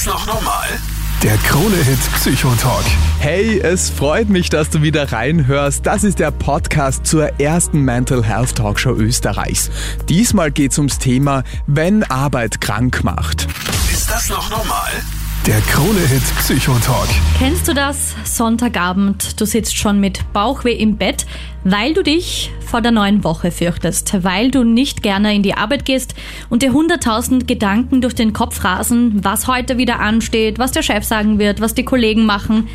das noch normal? Der Krone-Hit Psychotalk. Hey, es freut mich, dass du wieder reinhörst. Das ist der Podcast zur ersten Mental Health Talkshow Österreichs. Diesmal geht's ums Thema, wenn Arbeit krank macht. Ist das noch normal? Der Krone-Hit Psychotalk. Kennst du das? Sonntagabend, du sitzt schon mit Bauchweh im Bett, weil du dich vor der neuen Woche fürchtest, weil du nicht gerne in die Arbeit gehst und dir hunderttausend Gedanken durch den Kopf rasen, was heute wieder ansteht, was der Chef sagen wird, was die Kollegen machen.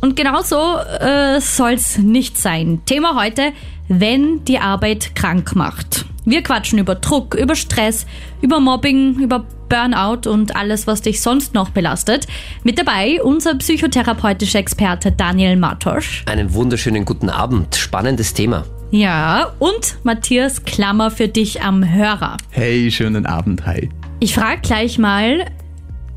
Und genau so äh, soll's nicht sein. Thema heute, wenn die Arbeit krank macht. Wir quatschen über Druck, über Stress, über Mobbing, über Burnout und alles, was dich sonst noch belastet. Mit dabei unser psychotherapeutischer Experte Daniel Matosch. Einen wunderschönen guten Abend. Spannendes Thema. Ja, und Matthias Klammer für dich am Hörer. Hey, schönen Abend, hi. Ich frage gleich mal,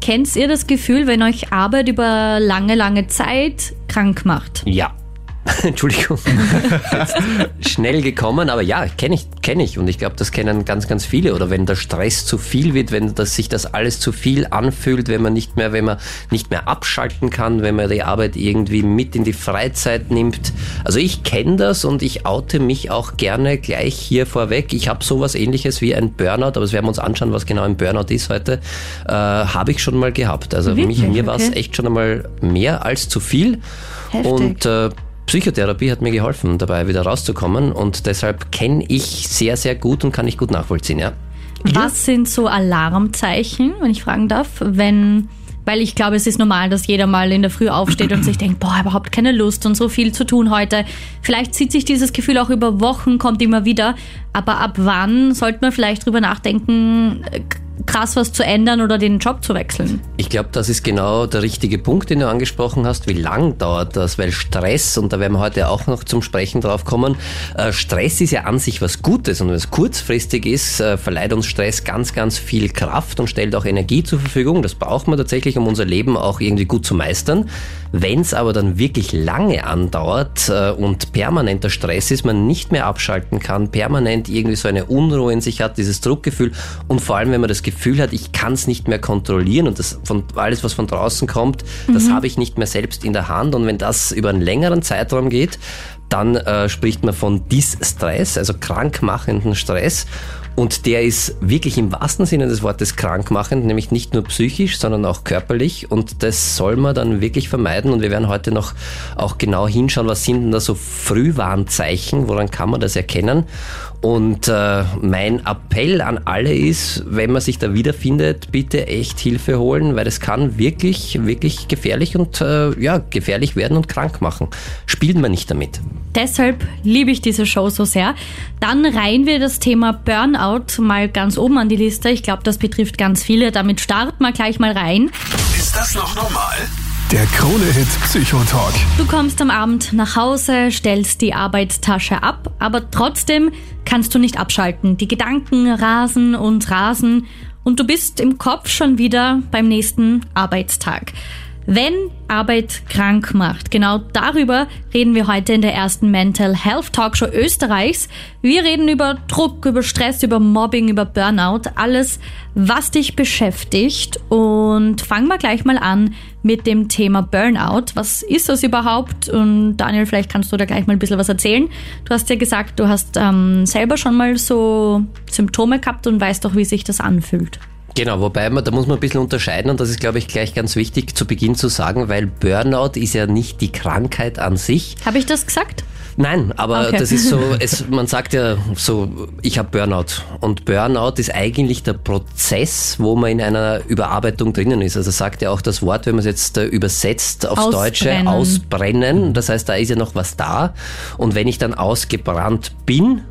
kennt ihr das Gefühl, wenn euch Arbeit über lange, lange Zeit krank macht? Ja. Entschuldigung, schnell gekommen, aber ja, kenne ich, kenne ich und ich glaube, das kennen ganz, ganz viele. Oder wenn der Stress zu viel wird, wenn das, sich das alles zu viel anfühlt, wenn man nicht mehr, wenn man nicht mehr abschalten kann, wenn man die Arbeit irgendwie mit in die Freizeit nimmt. Also ich kenne das und ich oute mich auch gerne gleich hier vorweg. Ich habe sowas ähnliches wie ein Burnout, aber das werden wir uns anschauen, was genau ein Burnout ist heute. Äh, habe ich schon mal gehabt. Also mich, mir war es echt schon einmal mehr als zu viel. Heftig. Und äh, Psychotherapie hat mir geholfen, dabei wieder rauszukommen und deshalb kenne ich sehr, sehr gut und kann ich gut nachvollziehen, ja. Was sind so Alarmzeichen, wenn ich fragen darf, wenn weil ich glaube, es ist normal, dass jeder mal in der Früh aufsteht und sich denkt, boah, überhaupt keine Lust und so viel zu tun heute. Vielleicht zieht sich dieses Gefühl auch über Wochen, kommt immer wieder. Aber ab wann sollte man vielleicht drüber nachdenken, krass was zu ändern oder den Job zu wechseln. Ich glaube, das ist genau der richtige Punkt, den du angesprochen hast. Wie lang dauert das? Weil Stress, und da werden wir heute auch noch zum Sprechen drauf kommen, äh, Stress ist ja an sich was Gutes und wenn es kurzfristig ist, äh, verleiht uns Stress ganz, ganz viel Kraft und stellt auch Energie zur Verfügung. Das braucht man tatsächlich, um unser Leben auch irgendwie gut zu meistern. Wenn es aber dann wirklich lange andauert äh, und permanenter Stress ist, man nicht mehr abschalten kann, permanent irgendwie so eine Unruhe in sich hat, dieses Druckgefühl und vor allem, wenn man das Gefühl hat, ich kann es nicht mehr kontrollieren und das von alles, was von draußen kommt, mhm. das habe ich nicht mehr selbst in der Hand und wenn das über einen längeren Zeitraum geht, dann äh, spricht man von Distress, also krankmachenden Stress. Und der ist wirklich im wahrsten Sinne des Wortes krankmachend, nämlich nicht nur psychisch, sondern auch körperlich. Und das soll man dann wirklich vermeiden. Und wir werden heute noch auch genau hinschauen, was sind denn da so Frühwarnzeichen, woran kann man das erkennen. Und äh, mein Appell an alle ist, wenn man sich da wiederfindet, bitte echt Hilfe holen, weil es kann wirklich, wirklich gefährlich und äh, ja, gefährlich werden und krank machen. Spielt man nicht damit. Deshalb liebe ich diese Show so sehr. Dann reihen wir das Thema Burnout mal ganz oben an die Liste. Ich glaube, das betrifft ganz viele. Damit starten wir gleich mal rein. Ist das noch normal? Der Krone-Hit Psychotalk. Du kommst am Abend nach Hause, stellst die Arbeitstasche ab, aber trotzdem kannst du nicht abschalten. Die Gedanken rasen und rasen und du bist im Kopf schon wieder beim nächsten Arbeitstag. Wenn Arbeit krank macht, genau darüber reden wir heute in der ersten Mental Health Talkshow Österreichs. Wir reden über Druck, über Stress, über Mobbing, über Burnout, alles, was dich beschäftigt. Und fangen wir gleich mal an mit dem Thema Burnout. Was ist das überhaupt? Und Daniel, vielleicht kannst du da gleich mal ein bisschen was erzählen. Du hast ja gesagt, du hast ähm, selber schon mal so Symptome gehabt und weißt doch, wie sich das anfühlt. Genau, wobei man, da muss man ein bisschen unterscheiden und das ist, glaube ich, gleich ganz wichtig zu Beginn zu sagen, weil Burnout ist ja nicht die Krankheit an sich. Habe ich das gesagt? Nein, aber okay. das ist so, es, man sagt ja so, ich habe Burnout. Und Burnout ist eigentlich der Prozess, wo man in einer Überarbeitung drinnen ist. Also sagt ja auch das Wort, wenn man es jetzt äh, übersetzt aufs ausbrennen. Deutsche, ausbrennen. Das heißt, da ist ja noch was da. Und wenn ich dann ausgebrannt bin,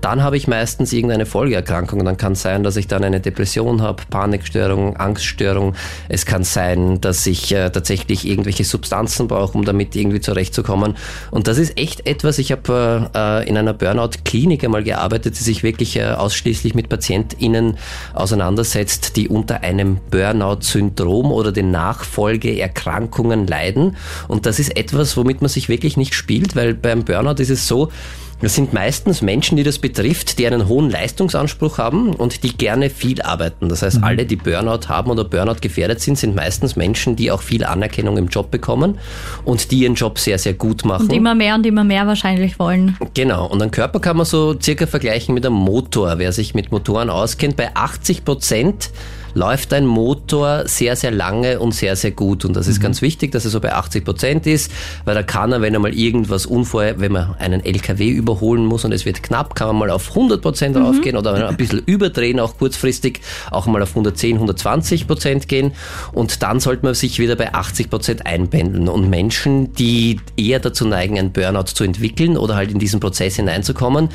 dann habe ich meistens irgendeine Folgeerkrankung. Dann kann es sein, dass ich dann eine Depression habe, Panikstörung, Angststörung. Es kann sein, dass ich äh, tatsächlich irgendwelche Substanzen brauche, um damit irgendwie zurechtzukommen. Und das ist echt etwas, ich habe äh, in einer Burnout-Klinik einmal gearbeitet, die sich wirklich äh, ausschließlich mit PatientInnen auseinandersetzt, die unter einem Burnout-Syndrom oder den Nachfolgeerkrankungen leiden. Und das ist etwas, womit man sich wirklich nicht spielt, weil beim Burnout ist es so, Das sind meistens Menschen, die das betrifft, die einen hohen Leistungsanspruch haben und die gerne viel arbeiten. Das heißt, mhm. alle, die Burnout haben oder Burnout gefährdet sind, sind meistens Menschen, die auch viel Anerkennung im Job bekommen und die ihren Job sehr, sehr gut machen. Und immer mehr und immer mehr wahrscheinlich wollen. Genau. Und einen Körper kann man so circa vergleichen mit einem Motor. Wer sich mit Motoren auskennt, bei 80 Prozent läuft ein Motor sehr, sehr lange und sehr, sehr gut. Und das ist mhm. ganz wichtig, dass er so bei 80 Prozent ist, weil da kann er, wenn er mal irgendwas unvorher, wenn man einen LKW überholen muss und es wird knapp, kann man mal auf 100 Prozent mhm. raufgehen oder ein bisschen überdrehen, auch kurzfristig, auch mal auf 110, 120 Prozent gehen. Und dann sollte man sich wieder bei 80 Prozent einpendeln. Und Menschen, die eher dazu neigen, ein Burnout zu entwickeln oder halt in diesen Prozess hineinzukommen,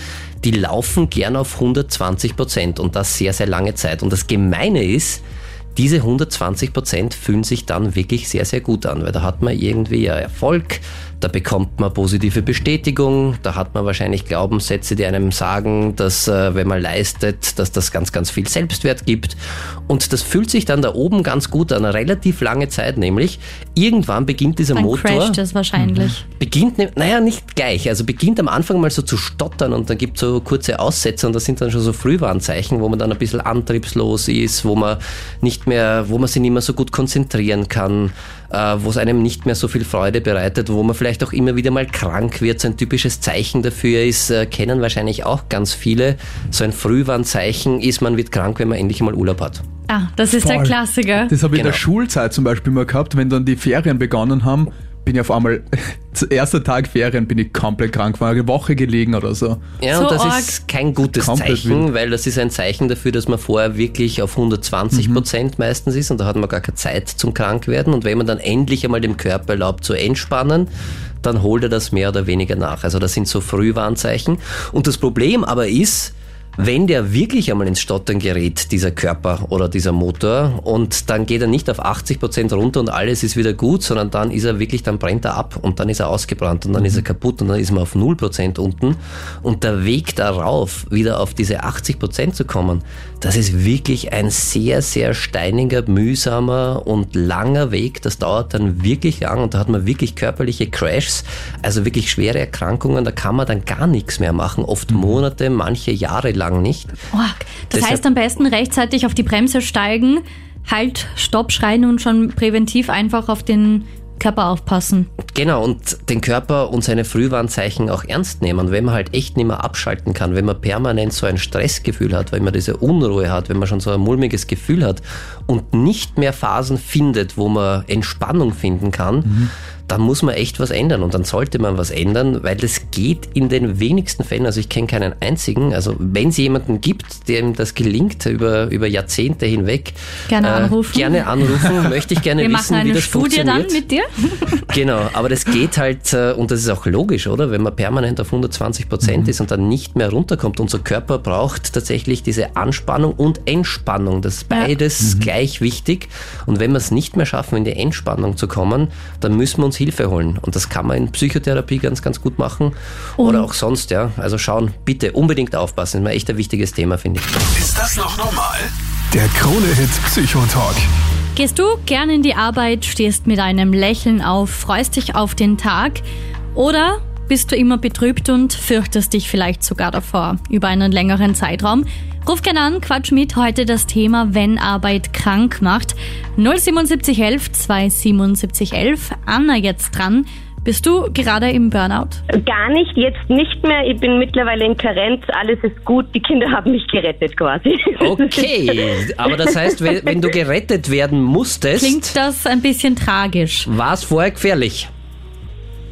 die laufen gern auf 120 Prozent und das sehr, sehr lange Zeit. Und das Gemeine ist, diese 120 Prozent fühlen sich dann wirklich sehr, sehr gut an, weil da hat man irgendwie ja Erfolg, da bekommt man positive Bestätigung, da hat man wahrscheinlich Glaubenssätze, die einem sagen, dass äh, wenn man leistet, dass das ganz, ganz viel Selbstwert gibt. Und das fühlt sich dann da oben ganz gut an, eine relativ lange Zeit nämlich. Irgendwann beginnt dieser dann Motor. crasht es wahrscheinlich. Mhm. Beginnt, ne, naja, nicht gleich, also beginnt am Anfang mal so zu stottern und dann gibt es so kurze Aussätze und das sind dann schon so Frühwarnzeichen, wo man dann ein bisschen antriebslos ist, wo man nicht mehr, wo man sich nicht mehr so gut konzentrieren kann, wo es einem nicht mehr so viel Freude bereitet, wo man vielleicht auch immer wieder mal krank wird. So ein typisches Zeichen dafür ist, äh, kennen wahrscheinlich auch ganz viele. So ein Frühwarnzeichen ist, man wird krank, wenn man endlich mal Urlaub hat. Ah, das ist Voll. der Klassiker. Das habe ich genau. in der genau. Schulzeit zum Beispiel mal gehabt, wenn dann die Ferien begonnen haben bin ich auf einmal, zu erster Tag Ferien bin ich komplett krank, war eine Woche gelegen oder so. Ja, so und das arg. ist kein gutes komplett Zeichen, wild. weil das ist ein Zeichen dafür, dass man vorher wirklich auf 120 mhm. Prozent meistens ist und da hat man gar keine Zeit zum Krankwerden. Und wenn man dann endlich einmal dem Körper erlaubt zu entspannen, dann holt er das mehr oder weniger nach. Also das sind so Frühwarnzeichen. Und das Problem aber ist, wenn der wirklich einmal ins Stottern gerät, dieser Körper oder dieser Motor, und dann geht er nicht auf 80 Prozent runter und alles ist wieder gut, sondern dann ist er wirklich, dann brennt er ab und dann ist er ausgebrannt und dann ist er kaputt und dann ist man auf 0 Prozent unten. Und der Weg darauf, wieder auf diese 80 Prozent zu kommen, das ist wirklich ein sehr, sehr steiniger, mühsamer und langer Weg. Das dauert dann wirklich lang und da hat man wirklich körperliche Crashs, also wirklich schwere Erkrankungen, da kann man dann gar nichts mehr machen, oft mhm. Monate, manche Jahre lang lang nicht. Oh, das Deshalb heißt am besten rechtzeitig auf die Bremse steigen, halt, stopp, schreien und schon präventiv einfach auf den Körper aufpassen. Genau, und den Körper und seine Frühwarnzeichen auch ernst nehmen. Wenn man halt echt nicht mehr abschalten kann, wenn man permanent so ein Stressgefühl hat, wenn man diese Unruhe hat, wenn man schon so ein mulmiges Gefühl hat und nicht mehr Phasen findet, wo man Entspannung finden kann, mhm dann muss man echt was ändern und dann sollte man was ändern, weil das geht in den wenigsten Fällen, also ich kenne keinen einzigen, also wenn es jemanden gibt, dem das gelingt über, über Jahrzehnte hinweg, gerne äh, anrufen, gerne anrufen möchte ich gerne Wir wissen, wie das Studie funktioniert. dann mit dir. genau, aber das geht halt, äh, und das ist auch logisch, oder? Wenn man permanent auf 120 Prozent mhm. ist und dann nicht mehr runterkommt, unser Körper braucht tatsächlich diese Anspannung und Entspannung, das ist beides ja. mhm. gleich wichtig und wenn wir es nicht mehr schaffen, in die Entspannung zu kommen, dann müssen wir uns uns Hilfe holen. Und das kann man in Psychotherapie ganz, ganz gut machen. Und Oder auch sonst, ja. Also schauen, bitte unbedingt aufpassen. Das ist mir echt ein wichtiges Thema, finde ich. Ist das noch normal? Der Krone-Hit Psychotalk. Gehst du gern in die Arbeit, stehst mit einem Lächeln auf, freust dich auf den Tag? Oder bist du immer betrübt und fürchtest dich vielleicht sogar davor über einen längeren Zeitraum? Ruf gerne an, Quatsch mit. Heute das Thema, wenn Arbeit krank macht. 07711 27711. Anna jetzt dran. Bist du gerade im Burnout? Gar nicht, jetzt nicht mehr. Ich bin mittlerweile in Karenz, alles ist gut. Die Kinder haben mich gerettet quasi. Okay, aber das heißt, wenn du gerettet werden musstest. Klingt das ein bisschen tragisch. War es vorher gefährlich?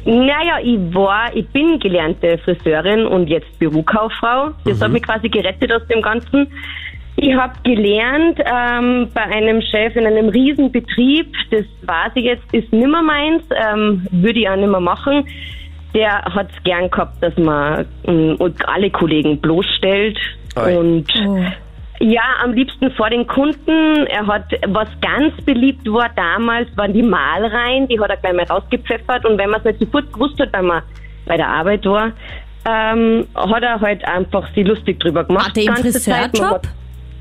Naja, ich war, ich bin gelernte Friseurin und jetzt Bürokauffrau. Das mhm. hat mich quasi gerettet aus dem Ganzen. Ich habe gelernt ähm, bei einem Chef in einem Riesenbetrieb, das weiß ich jetzt, ist nimmer meins, ähm, würde ich auch nimmer machen. Der hat es gern gehabt, dass man ähm, alle Kollegen bloßstellt Oi. und oh. Ja, am liebsten vor den Kunden. Er hat, was ganz beliebt war damals, waren die Malreihen, die hat er gleich mal rausgepfeffert und wenn man es nicht sofort gewusst hat, wenn man bei der Arbeit war, ähm, hat er halt einfach sie lustig drüber gemacht. Hat er im Friseurjob?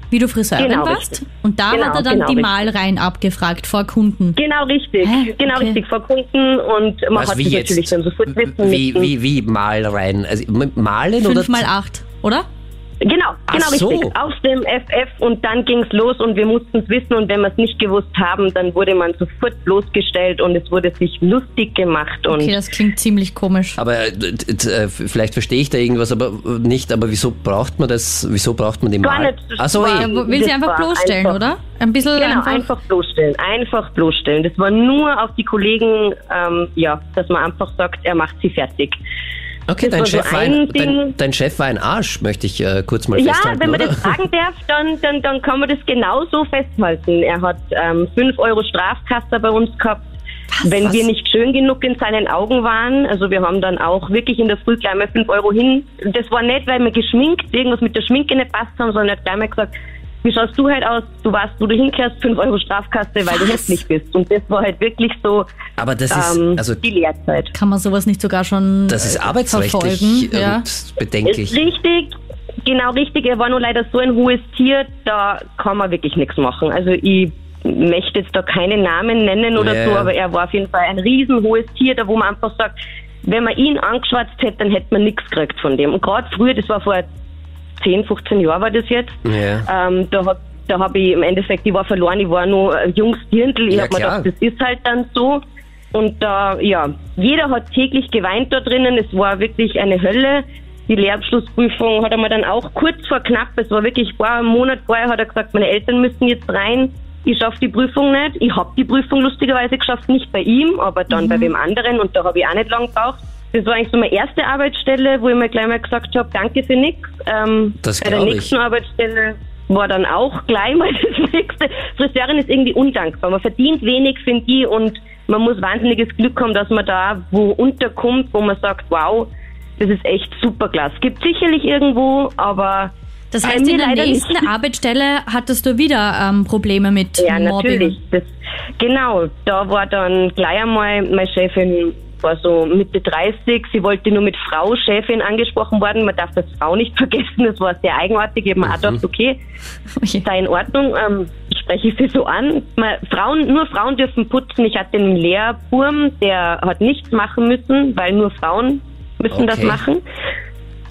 wie du Friseurin Genau, warst. richtig. Und da Genau, hat er dann genau, die richtig. Malereien abgefragt vor Kunden. Genau richtig, Hä? genau Okay. richtig, vor Kunden und man Was, hat jetzt? natürlich dann sofort wissen Wie, wie, wie mal rein? Also malen oder? Fünf mal acht, oder? Genau, Ach genau so. richtig. Aus dem FF und dann ging's los und wir mussten es wissen und wenn wir es nicht gewusst haben, dann wurde man sofort bloßgestellt und es wurde sich lustig gemacht und Okay, das klingt ziemlich komisch. Aber äh, äh, vielleicht verstehe ich da irgendwas, aber äh, nicht. Aber wieso braucht man das? Wieso braucht man die Gar Mal? nicht. Achso, war- eh. will sie einfach bloßstellen, einfach- oder? Ein bisschen Genau, einfach. einfach bloßstellen, einfach bloßstellen. Das war nur auf die Kollegen, ähm, ja, dass man einfach sagt, er macht sie fertig. Okay, dein so Chef, war ein ein, dein, dein Chef war ein Arsch, möchte ich äh, kurz mal Ja, festhalten, wenn man oder? das sagen darf, dann, dann, dann kann man das genauso festhalten. Er hat ähm, 5 Euro Strafkasse bei uns gehabt. wenn Was? wir nicht schön genug in seinen Augen waren, also wir haben dann auch wirklich in der Früh gleich mal 5 Euro hin. Das war nicht, weil wir geschminkt, irgendwas mit der Schminke nicht passt haben, sondern er hat gleich mal gesagt, wie schaust du halt aus? Du weißt, wo du hinkehrst, 5 Euro Strafkasse, weil du Was? hässlich bist. Und das war halt wirklich so Aber das ist, ähm, also die Lehrzeit. Kann man sowas nicht sogar schon das ist äh, arbeitsrechtlich verfolgen? und Ja. Ist bedenklich. richtig, genau richtig. Er war nur leider so ein hohes Tier, da kann man wirklich nichts machen. Also ich möchte jetzt da keine Namen nennen oder Ja. so, aber er war auf jeden Fall ein riesen hohes Tier, da wo man einfach sagt, wenn man ihn angeschwatzt hätte, dann hätte man nichts gekriegt von dem. Und gerade früher, das war vor 10, 15 Jahren war das jetzt, Ja. ähm, da hab, da habe ich im Endeffekt, ich war verloren, ich war nur ein junges Dirndl, ich Ja, hab mir gedacht, das ist halt dann so. Und da, ja, jeder hat täglich geweint da drinnen, es war wirklich eine Hölle. Die Lehrabschlussprüfung hat er mir dann auch kurz vor knapp, es war wirklich ein paar Monate vorher, hat er gesagt, meine Eltern müssen jetzt rein. Ich schaffe die Prüfung nicht. Ich habe die Prüfung lustigerweise geschafft, nicht bei ihm, aber dann bei wem anderen und da habe ich auch nicht lang gebraucht. Das war eigentlich so meine erste Arbeitsstelle, wo ich mir gleich mal gesagt habe, danke für nichts. Ähm, Das bei der glaub ich. nächsten Arbeitsstelle war dann auch gleich mal das nächste. Friseurin ist irgendwie undankbar. Man verdient wenig, finde ich, und man muss wahnsinniges Glück haben, dass man da wo unterkommt, wo man sagt, wow, das ist echt super klasse. Gibt sicherlich irgendwo, aber Das heißt, in der nächsten nicht. Arbeitsstelle hattest du wieder ähm, Probleme mit Ja, Mobbing. natürlich. Das, genau, da war dann gleich einmal meine Chefin war so Mitte 30. Sie wollte nur mit Frau Chefin angesprochen worden. Man darf das Frau nicht vergessen. Das war sehr eigenartig. Ich habe mir auch gedacht, okay, sei in Ordnung. Ähm, spreche ich sie so an. Man, Frauen, nur Frauen dürfen putzen. Ich hatte einen Lehrburm, der hat nichts machen müssen, weil nur Frauen müssen das Okay. machen.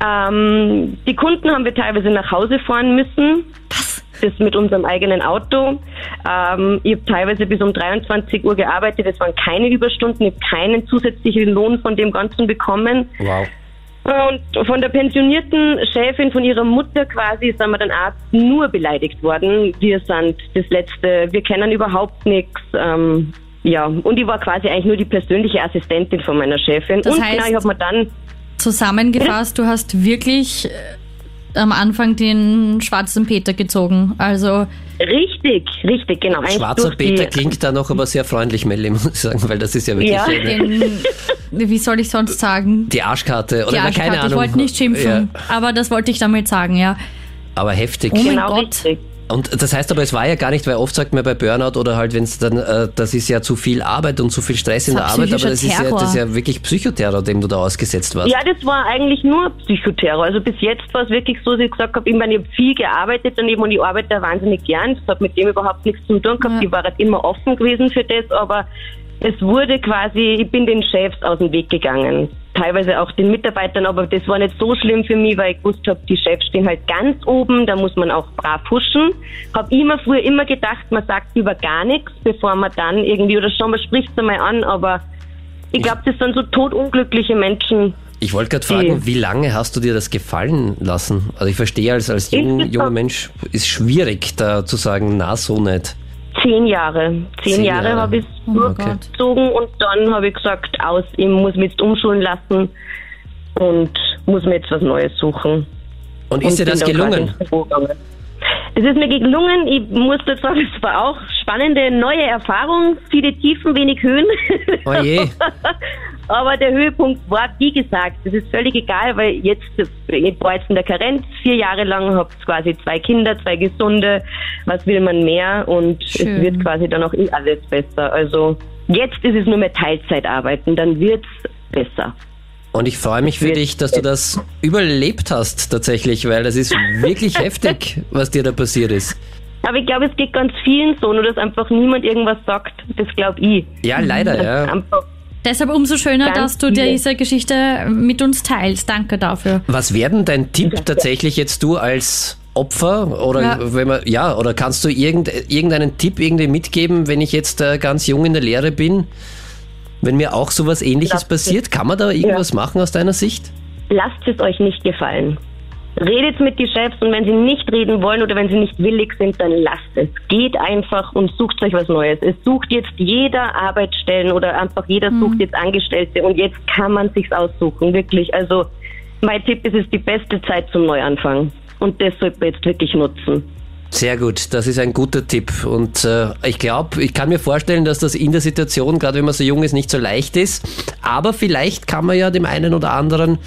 Ähm, die Kunden haben wir teilweise nach Hause fahren müssen. Das mit unserem eigenen Auto. Ähm, ich habe teilweise bis um 23 Uhr gearbeitet. Es waren keine Überstunden. Ich habe keinen zusätzlichen Lohn von dem Ganzen bekommen. Wow. Und von der pensionierten Chefin, von ihrer Mutter quasi, sind wir dann auch nur beleidigt worden. Wir sind das Letzte, wir kennen überhaupt nichts. Ähm, ja, und ich war quasi eigentlich nur die persönliche Assistentin von meiner Chefin. Das und heißt- genau, ich habe mir dann Zusammengefasst, du hast wirklich äh, am Anfang den schwarzen Peter gezogen. Also richtig, richtig, genau. eigentlich Schwarzer Peter klingt da noch aber sehr freundlich, Melli, muss ich sagen, weil das ist ja wirklich Ja. eine, den, wie soll ich sonst sagen? die Arschkarte oder Die Arschkarte. keine Ahnung. Ich wollte nicht schimpfen, aber das wollte ich damit sagen, ja. Ja, aber heftig. Oh mein Genau, Gott. richtig. Und das heißt aber, es war ja gar nicht, weil oft sagt man bei Burnout oder halt, wenn es dann, äh, das ist ja zu viel Arbeit und zu viel Stress in der Arbeit, aber das ist, ja, das ist ja wirklich Psychoterror, dem du da ausgesetzt warst. Ja, das war eigentlich nur Psychoterror. Also bis jetzt war es wirklich so, dass ich gesagt habe, ich, meine, ich habe viel gearbeitet daneben und ich arbeite da wahnsinnig gern. Das hat mit dem überhaupt nichts zu tun gehabt. Ja. Ich war halt immer offen gewesen für das, aber es wurde quasi, ich bin den Chefs aus dem Weg gegangen. Teilweise auch den Mitarbeitern, aber das war nicht so schlimm für mich, weil ich gewusst habe, die Chefs stehen halt ganz oben, da muss man auch brav huschen. Habe immer früher immer gedacht, man sagt lieber gar nichts, bevor man dann irgendwie, oder schon, man spricht es einmal an, aber ich glaube, das sind so todunglückliche Menschen, Ich wollte gerade fragen, wie lange hast du dir das gefallen lassen? Also ich verstehe, als, als jung, junger Mensch ist schwierig, da zu sagen, na so nicht. Zehn Jahre. Zehn, Zehn Jahre, Jahre. habe ich Oh mein durchgezogen und dann habe ich gesagt, aus, ich muss mich jetzt umschulen lassen und muss mir jetzt was Neues suchen. Und ist dir bin das gelungen? Es ist mir gelungen, ich muss dazu sagen, es war auch spannende neue Erfahrung, viele Tiefen, wenig Höhen. Oh je. Aber der Höhepunkt war, wie gesagt, das ist völlig egal, weil jetzt, ich war jetzt in der Karenz vier Jahre lang, habe quasi zwei Kinder, zwei gesunde, was will man mehr und Schön. es wird quasi dann auch eh alles besser. Also jetzt ist es nur mehr Teilzeit arbeiten, dann wird's besser. Und ich freue mich für dich, dass du das überlebt hast tatsächlich, weil das ist wirklich heftig, was dir da passiert ist. Aber ich glaube, es geht ganz vielen so, nur dass einfach niemand irgendwas sagt. Das glaube ich. Ja, leider, Das ja. Einfach Deshalb umso schöner, Ganz dass du viele. diese Geschichte mit uns teilst. Danke dafür. Was wäre denn dein Tipp tatsächlich jetzt du als Opfer oder Ja. wenn man ja oder kannst du irgend, irgendeinen Tipp irgendwie mitgeben, wenn ich jetzt äh, ganz jung in der Lehre bin, wenn mir auch sowas ähnliches Lasst passiert, kann man da irgendwas machen aus deiner Sicht? lasst es euch nicht gefallen. Redet mit die Chefs und wenn sie nicht reden wollen oder wenn sie nicht willig sind, dann lasst es. Geht einfach und sucht euch was Neues. Es sucht jetzt jeder Arbeitsstellen oder einfach jeder sucht jetzt Angestellte und jetzt kann man sich's aussuchen, wirklich. Also mein Tipp ist, es ist die beste Zeit zum Neuanfang und das sollte man jetzt wirklich nutzen. Sehr gut, das ist ein guter Tipp. Und äh, ich glaube, ich kann mir vorstellen, dass das in der Situation, gerade wenn man so jung ist, nicht so leicht ist. Aber vielleicht kann man ja dem einen oder anderen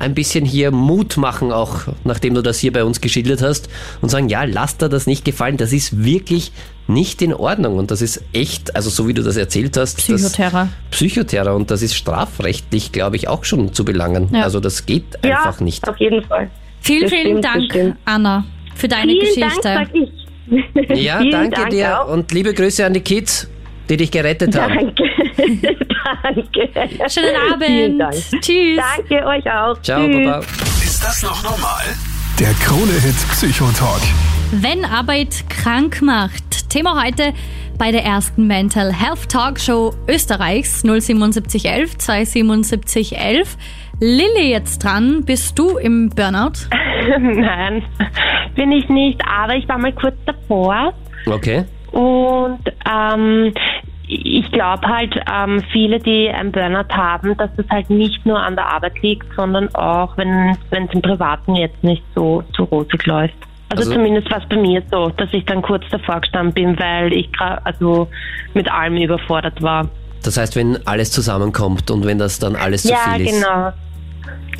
ein bisschen hier Mut machen, auch nachdem du das hier bei uns geschildert hast, und sagen, ja, lass dir das nicht gefallen, das ist wirklich nicht in Ordnung. Und das ist echt, also so wie du das erzählt hast, Psychoterror. Das Psychoterror und das ist strafrechtlich, glaube ich, auch schon zu belangen. Ja. Also das geht Ja, einfach nicht. auf jeden Fall. Vielen, Das vielen stimmt, Dank. Anna, für deine Vielen Geschichte. Dank, sag ich. Ja, Vielen danke Dank dir auch. und liebe Grüße an die Kids, die dich gerettet haben. Danke. Danke. Schönen Vielen Abend. Dank. Tschüss. Danke euch auch. Ciao, Tschüss. Papa. Ist das noch normal? Der Krone-Hit Psychotalk. Wenn Arbeit krank macht. Thema heute bei der ersten Mental Health Talkshow Österreichs 07711 27711. Lilly jetzt dran. Bist du im Burnout? Nein, bin ich nicht, aber ich war mal kurz davor Okay. und ähm, ich glaube halt, ähm, viele, die ein Burnout haben, dass das halt nicht nur an der Arbeit liegt, sondern auch, wenn es im Privaten jetzt nicht so, so rosig läuft. Also, Also- zumindest war es bei mir so, dass ich dann kurz davor gestanden bin, weil ich gerade also mit allem überfordert war. Das heißt, wenn alles zusammenkommt und wenn das dann alles zu ja, viel ist. genau.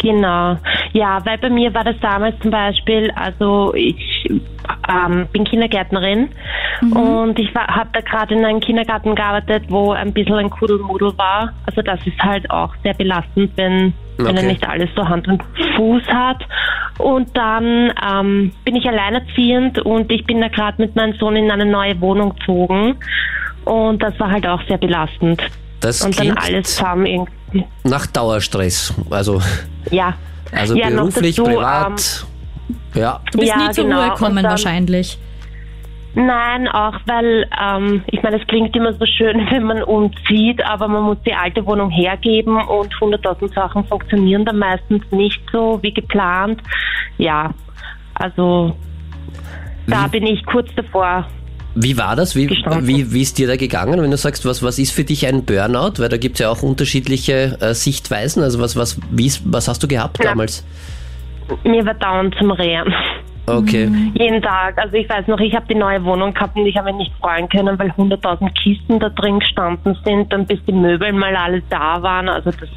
Genau. Ja, weil bei mir war das damals zum Beispiel, also ich ähm, bin Kindergärtnerin und ich habe da gerade in einem Kindergarten gearbeitet, wo ein bisschen ein Kuddelmuddel war. Also das ist halt auch sehr belastend, wenn, wenn er Okay. nicht alles so Hand und Fuß hat. Und dann ähm, bin ich alleinerziehend und ich bin da gerade mit meinem Sohn in eine neue Wohnung gezogen. Und das war halt auch sehr belastend. Das Und dann alles zusammen irgendwie. nach Dauerstress. Also, Ja. also ja, noch beruflich, dazu, privat. ja. Du bist Ja, nie zur genau. Ruhe gekommen dann- wahrscheinlich. Ähm, nein, auch weil, ähm, ich meine, es klingt immer so schön, wenn man umzieht, aber man muss die alte Wohnung hergeben und 100.000 Sachen funktionieren dann meistens nicht so wie geplant. Ja, also da bin ich kurz davor. Wie war das? Wie, wie, wie ist dir da gegangen, wenn du sagst, was, was ist für dich ein Burnout? Weil da gibt es ja auch unterschiedliche äh, Sichtweisen. Also was, was, wie ist, was hast du gehabt Ja. damals? Mir war dauernd zum Rehren. Okay. Jeden Tag. Also ich weiß noch, ich habe die neue Wohnung gehabt und ich habe mich nicht freuen können, weil 100.000 Kisten da drin gestanden sind, dann bis die Möbel mal alle da waren. Also das,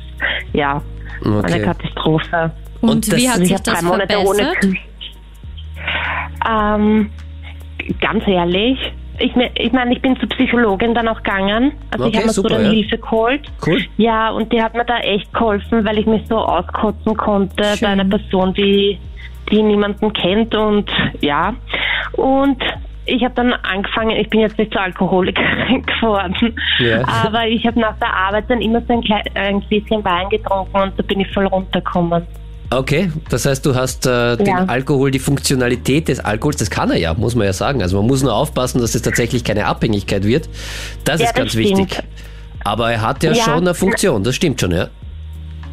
ja, eine okay. Katastrophe. Und, Und das- wie hat Also ich sich das drei Monate ohne verbessert? Ähm, ganz ehrlich, ich, me- ich meine, ich bin zur Psychologin dann auch gegangen. Also ich Okay, habe mir so super, dann ja. Hilfe geholt. Cool. Ja, und die hat mir da echt geholfen, weil ich mich so auskotzen konnte Schön. bei einer Person, die, die niemanden kennt und ja. Und ich habe dann angefangen, ich bin jetzt nicht zur Alkoholikerin geworden, Ja. aber ich habe nach der Arbeit dann immer so ein, ein Gläschen Wein getrunken und da bin ich voll runtergekommen. Okay, das heißt, du hast äh, den Ja. Alkohol, die Funktionalität des Alkohols, das kann er ja, muss man ja sagen. Also man muss nur aufpassen, dass es tatsächlich keine Abhängigkeit wird. Das Ja, ist das ganz stimmt. wichtig. Aber er hat ja, Ja. schon eine Funktion, das stimmt schon, ja.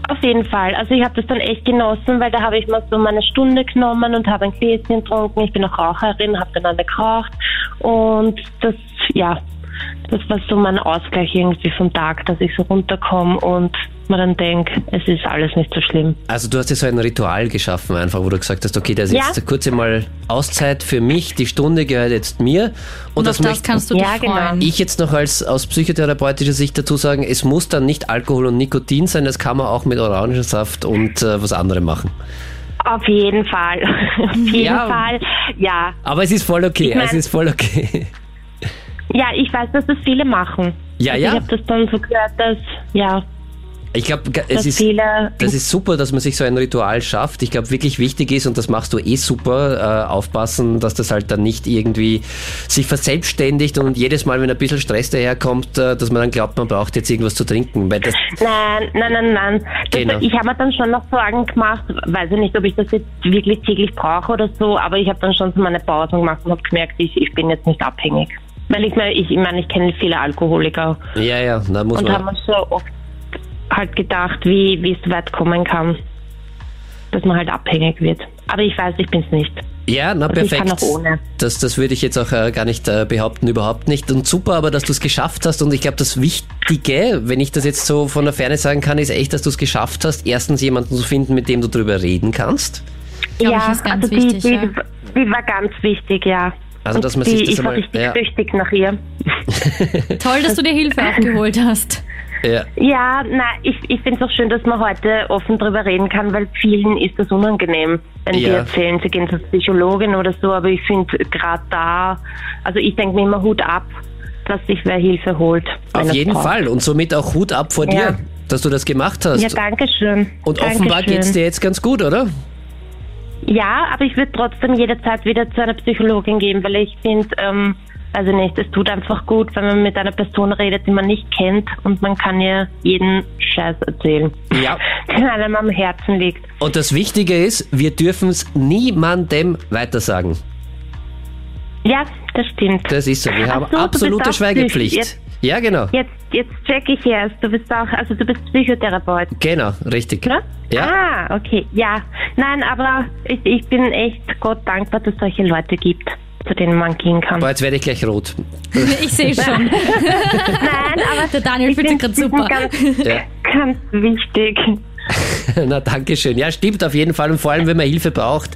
Auf jeden Fall. Also ich habe das dann echt genossen, weil da habe ich mal so meine Stunde genommen und habe ein Gläschen getrunken. Ich bin auch Raucherin, habe dann eine geraucht und das, ja, das war so mein Ausgleich irgendwie vom Tag, dass ich so runterkomme und man dann denkt, es ist alles nicht so schlimm. Also du hast ja so ein Ritual geschaffen einfach, wo du gesagt hast, okay, das ist Ja. jetzt eine kurze mal Auszeit für mich, die Stunde gehört jetzt mir. Und, Und das auf das möchte kannst du dich Ja, genau. ich jetzt noch als aus psychotherapeutischer Sicht dazu sagen, es muss dann nicht Alkohol und Nikotin sein, das kann man auch mit Orangensaft und äh, was anderem machen. Auf jeden Fall. Auf jeden Ja. Fall. Ja. Aber es ist voll okay, Ich mein- es ist voll okay. Ja, ich weiß, dass das viele machen. Ja, also ja. Ich habe das dann so gehört, dass, ja, Ich glaube, es ist, das ist super, dass man sich so ein Ritual schafft. Ich glaube, wirklich wichtig ist, und das machst du eh super, äh, aufpassen, dass das halt dann nicht irgendwie sich verselbstständigt und jedes Mal, wenn ein bisschen Stress daherkommt, äh, dass man dann glaubt, man braucht jetzt irgendwas zu trinken. Weil das, Nein, nein, nein, nein. Das, Genau. Ich habe mir dann schon noch Sorgen gemacht, weiß ich nicht, ob ich das jetzt wirklich täglich brauche oder so, aber ich habe dann schon so meine Pausen gemacht und habe gemerkt, ich, ich bin jetzt nicht abhängig. Weil ich meine, ich, ich, meine, ich kenne viele Alkoholiker ja, ja, da muss und man. habe mir so oft halt gedacht, wie, wie es so weit kommen kann, dass man halt abhängig wird. Aber ich weiß, ich bin es nicht. Ja, na Also ich perfekt. kann auch ohne. Das, das würde ich jetzt auch äh, gar nicht äh, behaupten, überhaupt nicht. Und super, aber dass du es geschafft hast. Und ich glaube, das Wichtige, wenn ich das jetzt so von der Ferne sagen kann, ist echt, dass du es geschafft hast, erstens jemanden zu finden, mit dem du drüber reden kannst. Ja, ich, ist ganz also wichtig, die, die, ja. die war ganz wichtig, ja. Also, Und dass man die, sich das ich war einmal- richtig ja. süchtig nach ihr. Toll, dass du dir Hilfe aufgeholt hast. Ja. Ja, na, ich, ich finde es auch schön, dass man heute offen drüber reden kann, weil vielen ist das unangenehm, wenn die Ja. erzählen, sie gehen zur Psychologin oder so, aber ich finde gerade da, also ich denke mir immer Hut ab, dass sich wer Hilfe holt. Auf es jeden braucht. Fall. Und somit auch Hut ab vor Ja. dir, dass du das gemacht hast. Ja, danke schön. Und offenbar Dankeschön. geht's dir jetzt ganz gut, oder? Ja, aber ich würde trotzdem jederzeit wieder zu einer Psychologin gehen, weil ich finde, ähm, also nicht, es tut einfach gut, wenn man mit einer Person redet, die man nicht kennt und man kann ihr jeden Scheiß erzählen, Ja. der einem am Herzen liegt. Und das Wichtige ist, wir dürfen es niemandem weitersagen. Ja, das stimmt. Das ist so. Wir haben so, absolute Schweigepflicht. Ja, genau. Jetzt, jetzt check ich erst. Du bist auch, also du bist Psychotherapeut, Genau, richtig. ne? Ja. Ah, okay. Ja. Nein, aber ich, ich bin echt Gott dankbar, dass es solche Leute gibt, zu denen man gehen kann. Boah, jetzt werde ich gleich rot. Ich sehe schon. Nein, aber Der Daniel ich fühlt sich find- gerade super. Ganz, Ja. ganz wichtig. Na, danke schön. Ja, stimmt auf jeden Fall. Und vor allem, wenn man Hilfe braucht.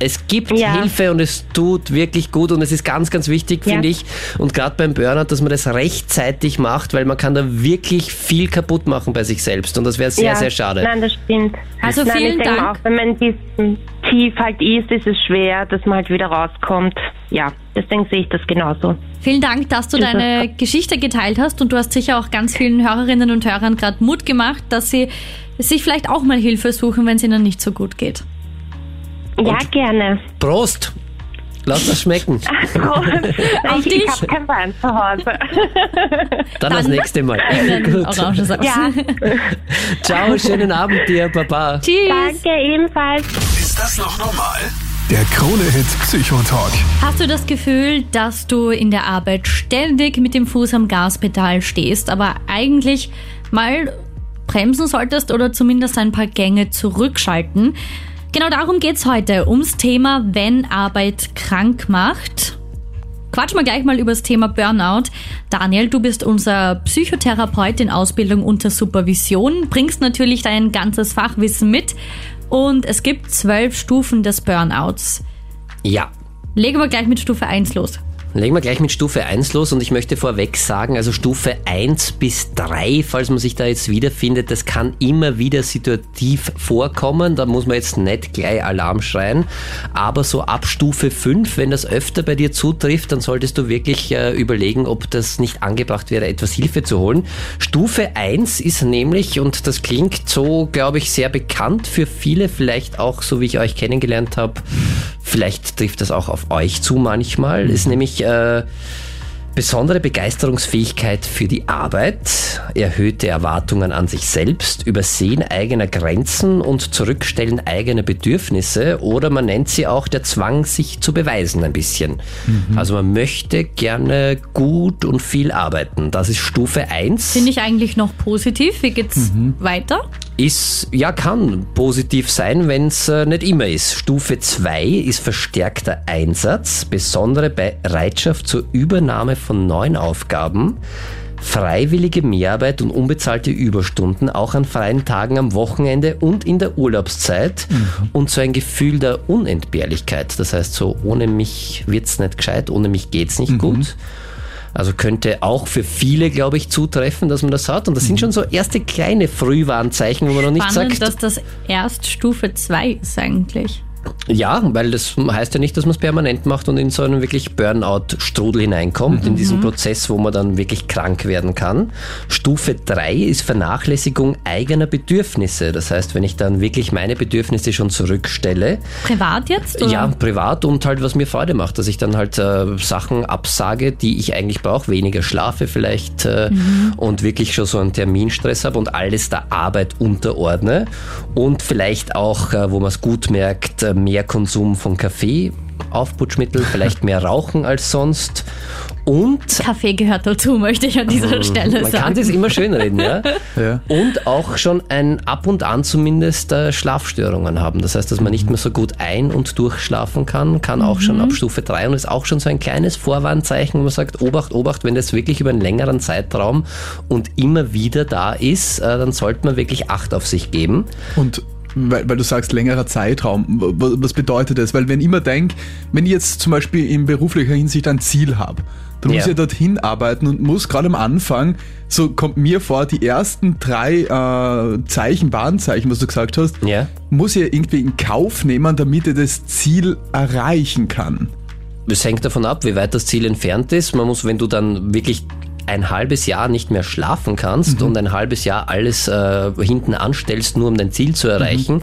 Es gibt Ja. Hilfe und es tut wirklich gut und es ist ganz, ganz wichtig, Ja. finde ich. Und gerade beim Burnout, dass man das rechtzeitig macht, weil man kann da wirklich viel kaputt machen bei sich selbst und das wäre sehr, ja. sehr schade. Nein, das stimmt. Also Nein, vielen Dank. Auch, wenn man in diesem Tief halt ist, ist es schwer, dass man halt wieder rauskommt. Ja, deswegen sehe ich das genauso. Vielen Dank, dass du Das deine Geschichte geteilt hast und du hast sicher auch ganz vielen Hörerinnen und Hörern gerade Mut gemacht, dass sie sich vielleicht auch mal Hilfe suchen, wenn es ihnen nicht so gut geht. Ja, gerne. Prost! Lass das schmecken. Auf Auf ich ich habe kein Wein zu Hause. Dann das Dann- nächste Mal. Gut. Orangensaft. ja, Ciao, schönen Abend dir, Papa. Tschüss. danke ebenfalls. Ist das noch normal? Der Krone-Hit Psychotalk. Hast du das Gefühl, dass du in der Arbeit ständig mit dem Fuß am Gaspedal stehst, aber eigentlich mal bremsen solltest oder zumindest ein paar Gänge zurückschalten? Genau darum geht's heute, ums Thema, wenn Arbeit krank macht. Quatschen wir gleich mal über das Thema Burnout. Daniel, du bist unser Psychotherapeut in Ausbildung unter Supervision, bringst natürlich dein ganzes Fachwissen mit und es gibt zwölf Stufen des Burnouts. Ja. Legen wir gleich mit Stufe 1 los. Legen wir gleich mit Stufe 1 los und ich möchte vorweg sagen, also Stufe 1 bis 3, falls man sich da jetzt wiederfindet, das kann immer wieder situativ vorkommen, da muss man jetzt nicht gleich Alarm schreien, aber so ab Stufe 5, wenn das öfter bei dir zutrifft, dann solltest du wirklich äh, überlegen, ob das nicht angebracht wäre, etwas Hilfe zu holen. Stufe 1 ist nämlich, und das klingt so, glaube ich, sehr bekannt für viele, vielleicht auch so wie ich euch kennengelernt habe, vielleicht trifft das auch auf euch zu manchmal, ist nämlich äh, besondere Begeisterungsfähigkeit für die Arbeit, erhöhte Erwartungen an sich selbst, Übersehen eigener Grenzen und Zurückstellen eigener Bedürfnisse oder man nennt sie auch der Zwang, sich zu beweisen ein bisschen. Also man möchte gerne gut und viel arbeiten. Das ist Stufe 1. Finde ich eigentlich noch positiv. Wie geht's weiter? Ist, ja, kann positiv sein, wenn es äh, nicht immer ist. Stufe 2 ist verstärkter Einsatz, besondere Bereitschaft zur Übernahme von neuen Aufgaben, freiwillige Mehrarbeit und unbezahlte Überstunden, auch an freien Tagen am Wochenende und in der Urlaubszeit und so ein Gefühl der Unentbehrlichkeit. Das heißt, so ohne mich wird's nicht gescheit, ohne mich geht's nicht gut. Also könnte auch für viele, glaube ich, zutreffen, dass man das hat. Und das sind schon so erste kleine Frühwarnzeichen, wo man noch nicht Spannend, sagt, dass das erst Stufe 2 ist eigentlich. Ja, weil das heißt ja nicht, dass man es permanent macht und in so einen wirklich Burnout-Strudel hineinkommt, in diesen Prozess, wo man dann wirklich krank werden kann. Stufe 3 ist Vernachlässigung eigener Bedürfnisse. Das heißt, wenn ich dann wirklich meine Bedürfnisse schon zurückstelle, Privat jetzt? Oder? ja, privat und halt was mir Freude macht, dass ich dann halt äh, Sachen absage, die ich eigentlich brauche, weniger schlafe vielleicht äh, und wirklich schon so einen Terminstress habe und alles der Arbeit unterordne und vielleicht auch, äh, wo man es gut merkt, äh, mehr Konsum von Kaffee, Aufputschmittel, vielleicht mehr Rauchen als sonst und Kaffee gehört dazu, möchte ich an dieser Stelle Mhm. man sagen. kann das immer schönreden, ja? Ja. Und auch schon ein ab und an zumindest äh, Schlafstörungen haben. Das heißt, dass man nicht mehr so gut ein- und durchschlafen kann, kann auch schon ab Stufe 3 und ist auch schon so ein kleines Vorwarnzeichen, wo man sagt, Obacht, Obacht, wenn das wirklich über einen längeren Zeitraum und immer wieder da ist, äh, dann sollte man wirklich Acht auf sich geben. Und weil, weil du sagst, längerer Zeitraum, was bedeutet das? Weil wenn ich immer denke, wenn ich jetzt zum Beispiel in beruflicher Hinsicht ein Ziel habe, dann muss Ja. ich dorthin arbeiten und muss gerade am Anfang, so kommt mir vor, die ersten drei äh, Zeichen, Warnzeichen, was du gesagt hast, Ja. muss ich irgendwie in Kauf nehmen, damit ich das Ziel erreichen kann. Es hängt davon ab, wie weit das Ziel entfernt ist. Man muss, wenn du dann wirklich ein halbes Jahr nicht mehr schlafen kannst und ein halbes Jahr alles äh, hinten anstellst, nur um dein Ziel zu erreichen,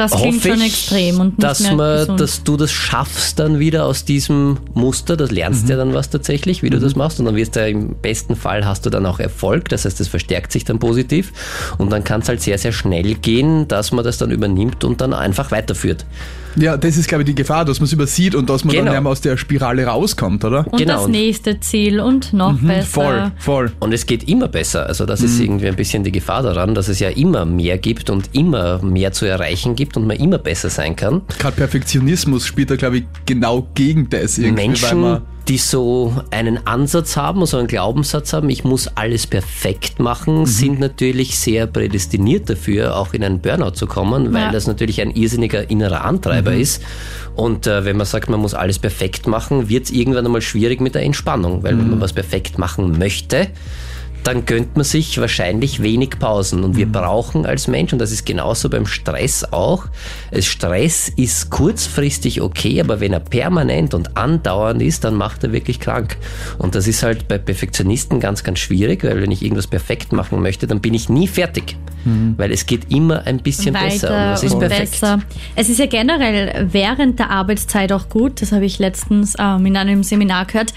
das klingt schon ich, extrem und dass, man, dass du das schaffst dann wieder aus diesem Muster. Das lernst Mhm. ja dann was tatsächlich, wie du das machst. Und dann wirst du ja im besten Fall hast du dann auch Erfolg. Das heißt, das verstärkt sich dann positiv. Und dann kann es halt sehr, sehr schnell gehen, dass man das dann übernimmt und dann einfach weiterführt. Ja, das ist, glaube ich, die Gefahr, dass man es übersieht und dass man Genau. dann ja mal aus der Spirale rauskommt, oder? und genau. das nächste Ziel und noch besser. Voll, voll. Und es geht immer besser. Also das Mhm. ist irgendwie ein bisschen die Gefahr daran, dass es ja immer mehr gibt und immer mehr zu erreichen gibt und man immer besser sein kann. Gerade Perfektionismus spielt da, glaube ich, genau gegen das irgendwie, weil Menschen, man die so einen Ansatz haben, so einen Glaubenssatz haben, ich muss alles perfekt machen, sind natürlich sehr prädestiniert dafür, auch in einen Burnout zu kommen, weil Ja. das natürlich ein irrsinniger innerer Antreiber ist. Und äh, wenn man sagt, man muss alles perfekt machen, wird es irgendwann einmal schwierig mit der Entspannung, weil wenn man was perfekt machen möchte, dann gönnt man sich wahrscheinlich wenig Pausen. Und wir brauchen als Mensch, und das ist genauso beim Stress auch, es Stress ist kurzfristig okay, aber wenn er permanent und andauernd ist, dann macht er wirklich krank. Und das ist halt bei Perfektionisten ganz, ganz schwierig, weil wenn ich irgendwas perfekt machen möchte, dann bin ich nie fertig. Weil es geht immer ein bisschen besser. Und weiter das ist und perfekt. besser. Es ist ja generell während der Arbeitszeit auch gut, das habe ich letztens ähm, in einem Seminar gehört,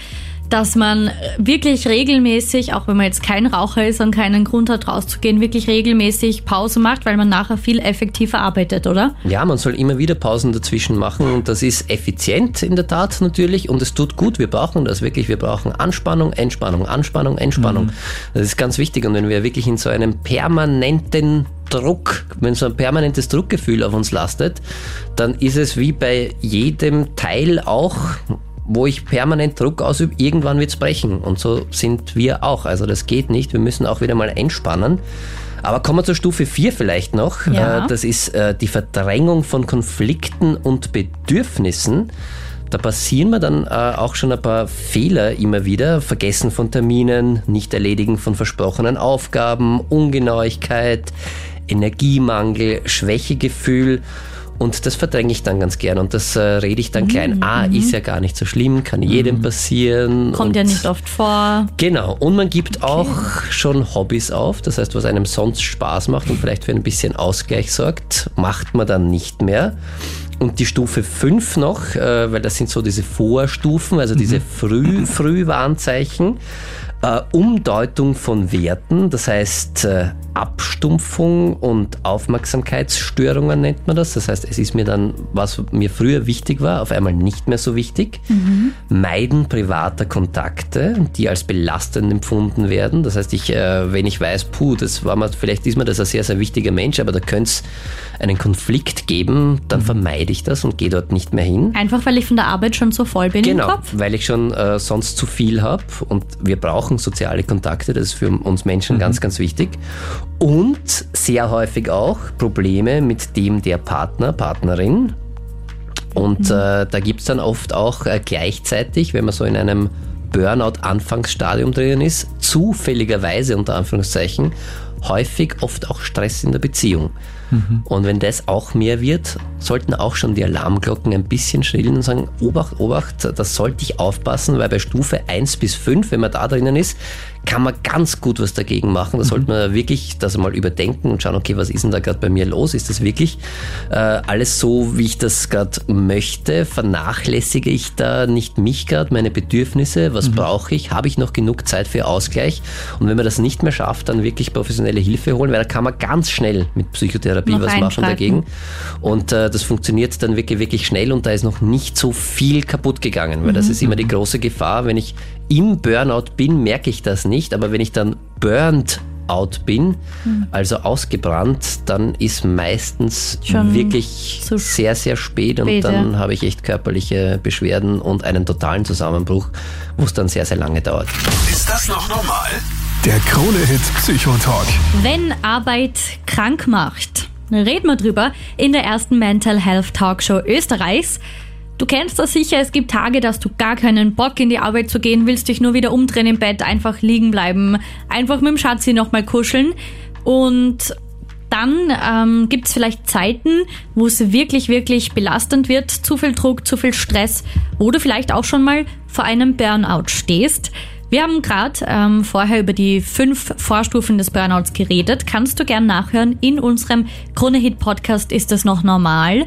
dass man wirklich regelmäßig, auch wenn man jetzt kein Raucher ist und keinen Grund hat rauszugehen, wirklich regelmäßig Pause macht, weil man nachher viel effektiver arbeitet, oder? Ja, man soll immer wieder Pausen dazwischen machen und das ist effizient in der Tat natürlich und es tut gut. Wir brauchen das wirklich. Wir brauchen Anspannung, Entspannung, Anspannung, Entspannung. Das ist ganz wichtig und wenn wir wirklich in so einem permanenten Druck, wenn so ein permanentes Druckgefühl auf uns lastet, dann ist es wie bei jedem Teil auch wo ich permanent Druck ausübe, irgendwann wird's brechen. Und so sind wir auch. Also das geht nicht. Wir müssen auch wieder mal entspannen. Aber kommen wir zur Stufe 4 vielleicht noch. Ja. Äh, Das ist äh, die Verdrängung von Konflikten und Bedürfnissen. Da passieren mir dann äh, auch schon ein paar Fehler immer wieder. Vergessen von Terminen, nicht erledigen von versprochenen Aufgaben, Ungenauigkeit, Energiemangel, Schwächegefühl. Und das verdränge ich dann ganz gern. Und das äh, rede ich dann klein. Ah, ist ja gar nicht so schlimm, kann jedem passieren. Kommt und ja nicht oft vor. Genau, und man gibt auch schon Hobbys auf, das heißt, was einem sonst Spaß macht und vielleicht für ein bisschen Ausgleich sorgt, macht man dann nicht mehr. Und die Stufe 5 noch, äh, weil das sind so diese Vorstufen, also diese Früh, Frühwarnzeichen, äh, Umdeutung von Werten, das heißt äh, Abstumpfung und Aufmerksamkeitsstörungen nennt man das. Das heißt, es ist mir dann, was mir früher wichtig war, auf einmal nicht mehr so wichtig. Meiden privater Kontakte, die als belastend empfunden werden. Das heißt, ich, äh, wenn ich weiß, puh, das war mal, vielleicht ist mir das ein sehr, sehr wichtiger Mensch, aber da könnte es einen Konflikt geben, dann vermeide ich das und gehe dort nicht mehr hin. Einfach weil ich von der Arbeit schon so voll bin Genau, im Kopf. weil ich schon äh, sonst zu viel habe und wir brauchen soziale Kontakte, das ist für uns Menschen ganz, ganz wichtig. Und sehr häufig auch Probleme mit dem der Partner, Partnerin. Und äh, da gibt's dann oft auch äh, gleichzeitig, wenn man so in einem Burnout-Anfangsstadium drin ist, zufälligerweise unter Anführungszeichen, häufig oft auch Stress in der Beziehung. Und wenn das auch mehr wird, sollten auch schon die Alarmglocken ein bisschen schrillen und sagen, Obacht, Obacht, das sollte ich aufpassen, weil bei Stufe 1 bis 5, wenn man da drinnen ist, kann man ganz gut was dagegen machen. Da sollte man wirklich das mal überdenken und schauen, okay, was ist denn da gerade bei mir los? Ist das wirklich äh, alles so, wie ich das gerade möchte? Vernachlässige ich da nicht mich gerade, meine Bedürfnisse? Was brauche ich? Habe ich noch genug Zeit für Ausgleich? Und wenn man das nicht mehr schafft, dann wirklich professionelle Hilfe holen, weil da kann man ganz schnell mit Psychotherapie Noch was machen einschreiten. dagegen. Und äh, das funktioniert dann wirklich, wirklich schnell und da ist noch nicht so viel kaputt gegangen, weil das ist immer die große Gefahr. Wenn ich im Burnout bin, merke ich das nicht, aber wenn ich dann burned out bin, also ausgebrannt, dann ist meistens Schon wirklich zu sehr, sehr spät und spät, dann ja. habe ich echt körperliche Beschwerden und einen totalen Zusammenbruch, wo es dann sehr, sehr lange dauert. Ist das noch normal? Der Krone-Hit Psychotalk. Wenn Arbeit krank macht, reden wir drüber in der ersten Mental Health Talkshow Österreichs. Du kennst das sicher, es gibt Tage, dass du gar keinen Bock in die Arbeit zu gehen, willst dich nur wieder umdrehen im Bett, einfach liegen bleiben, einfach mit dem Schatzi nochmal kuscheln und dann ähm, gibt es vielleicht Zeiten, wo es wirklich, wirklich belastend wird, zu viel Druck, zu viel Stress, wo du vielleicht auch schon mal vor einem Burnout stehst. Wir haben gerade ähm, vorher über die fünf Vorstufen des Burnouts geredet. Kannst du gern nachhören. In unserem Krone-Hit-Podcast ist das noch normal.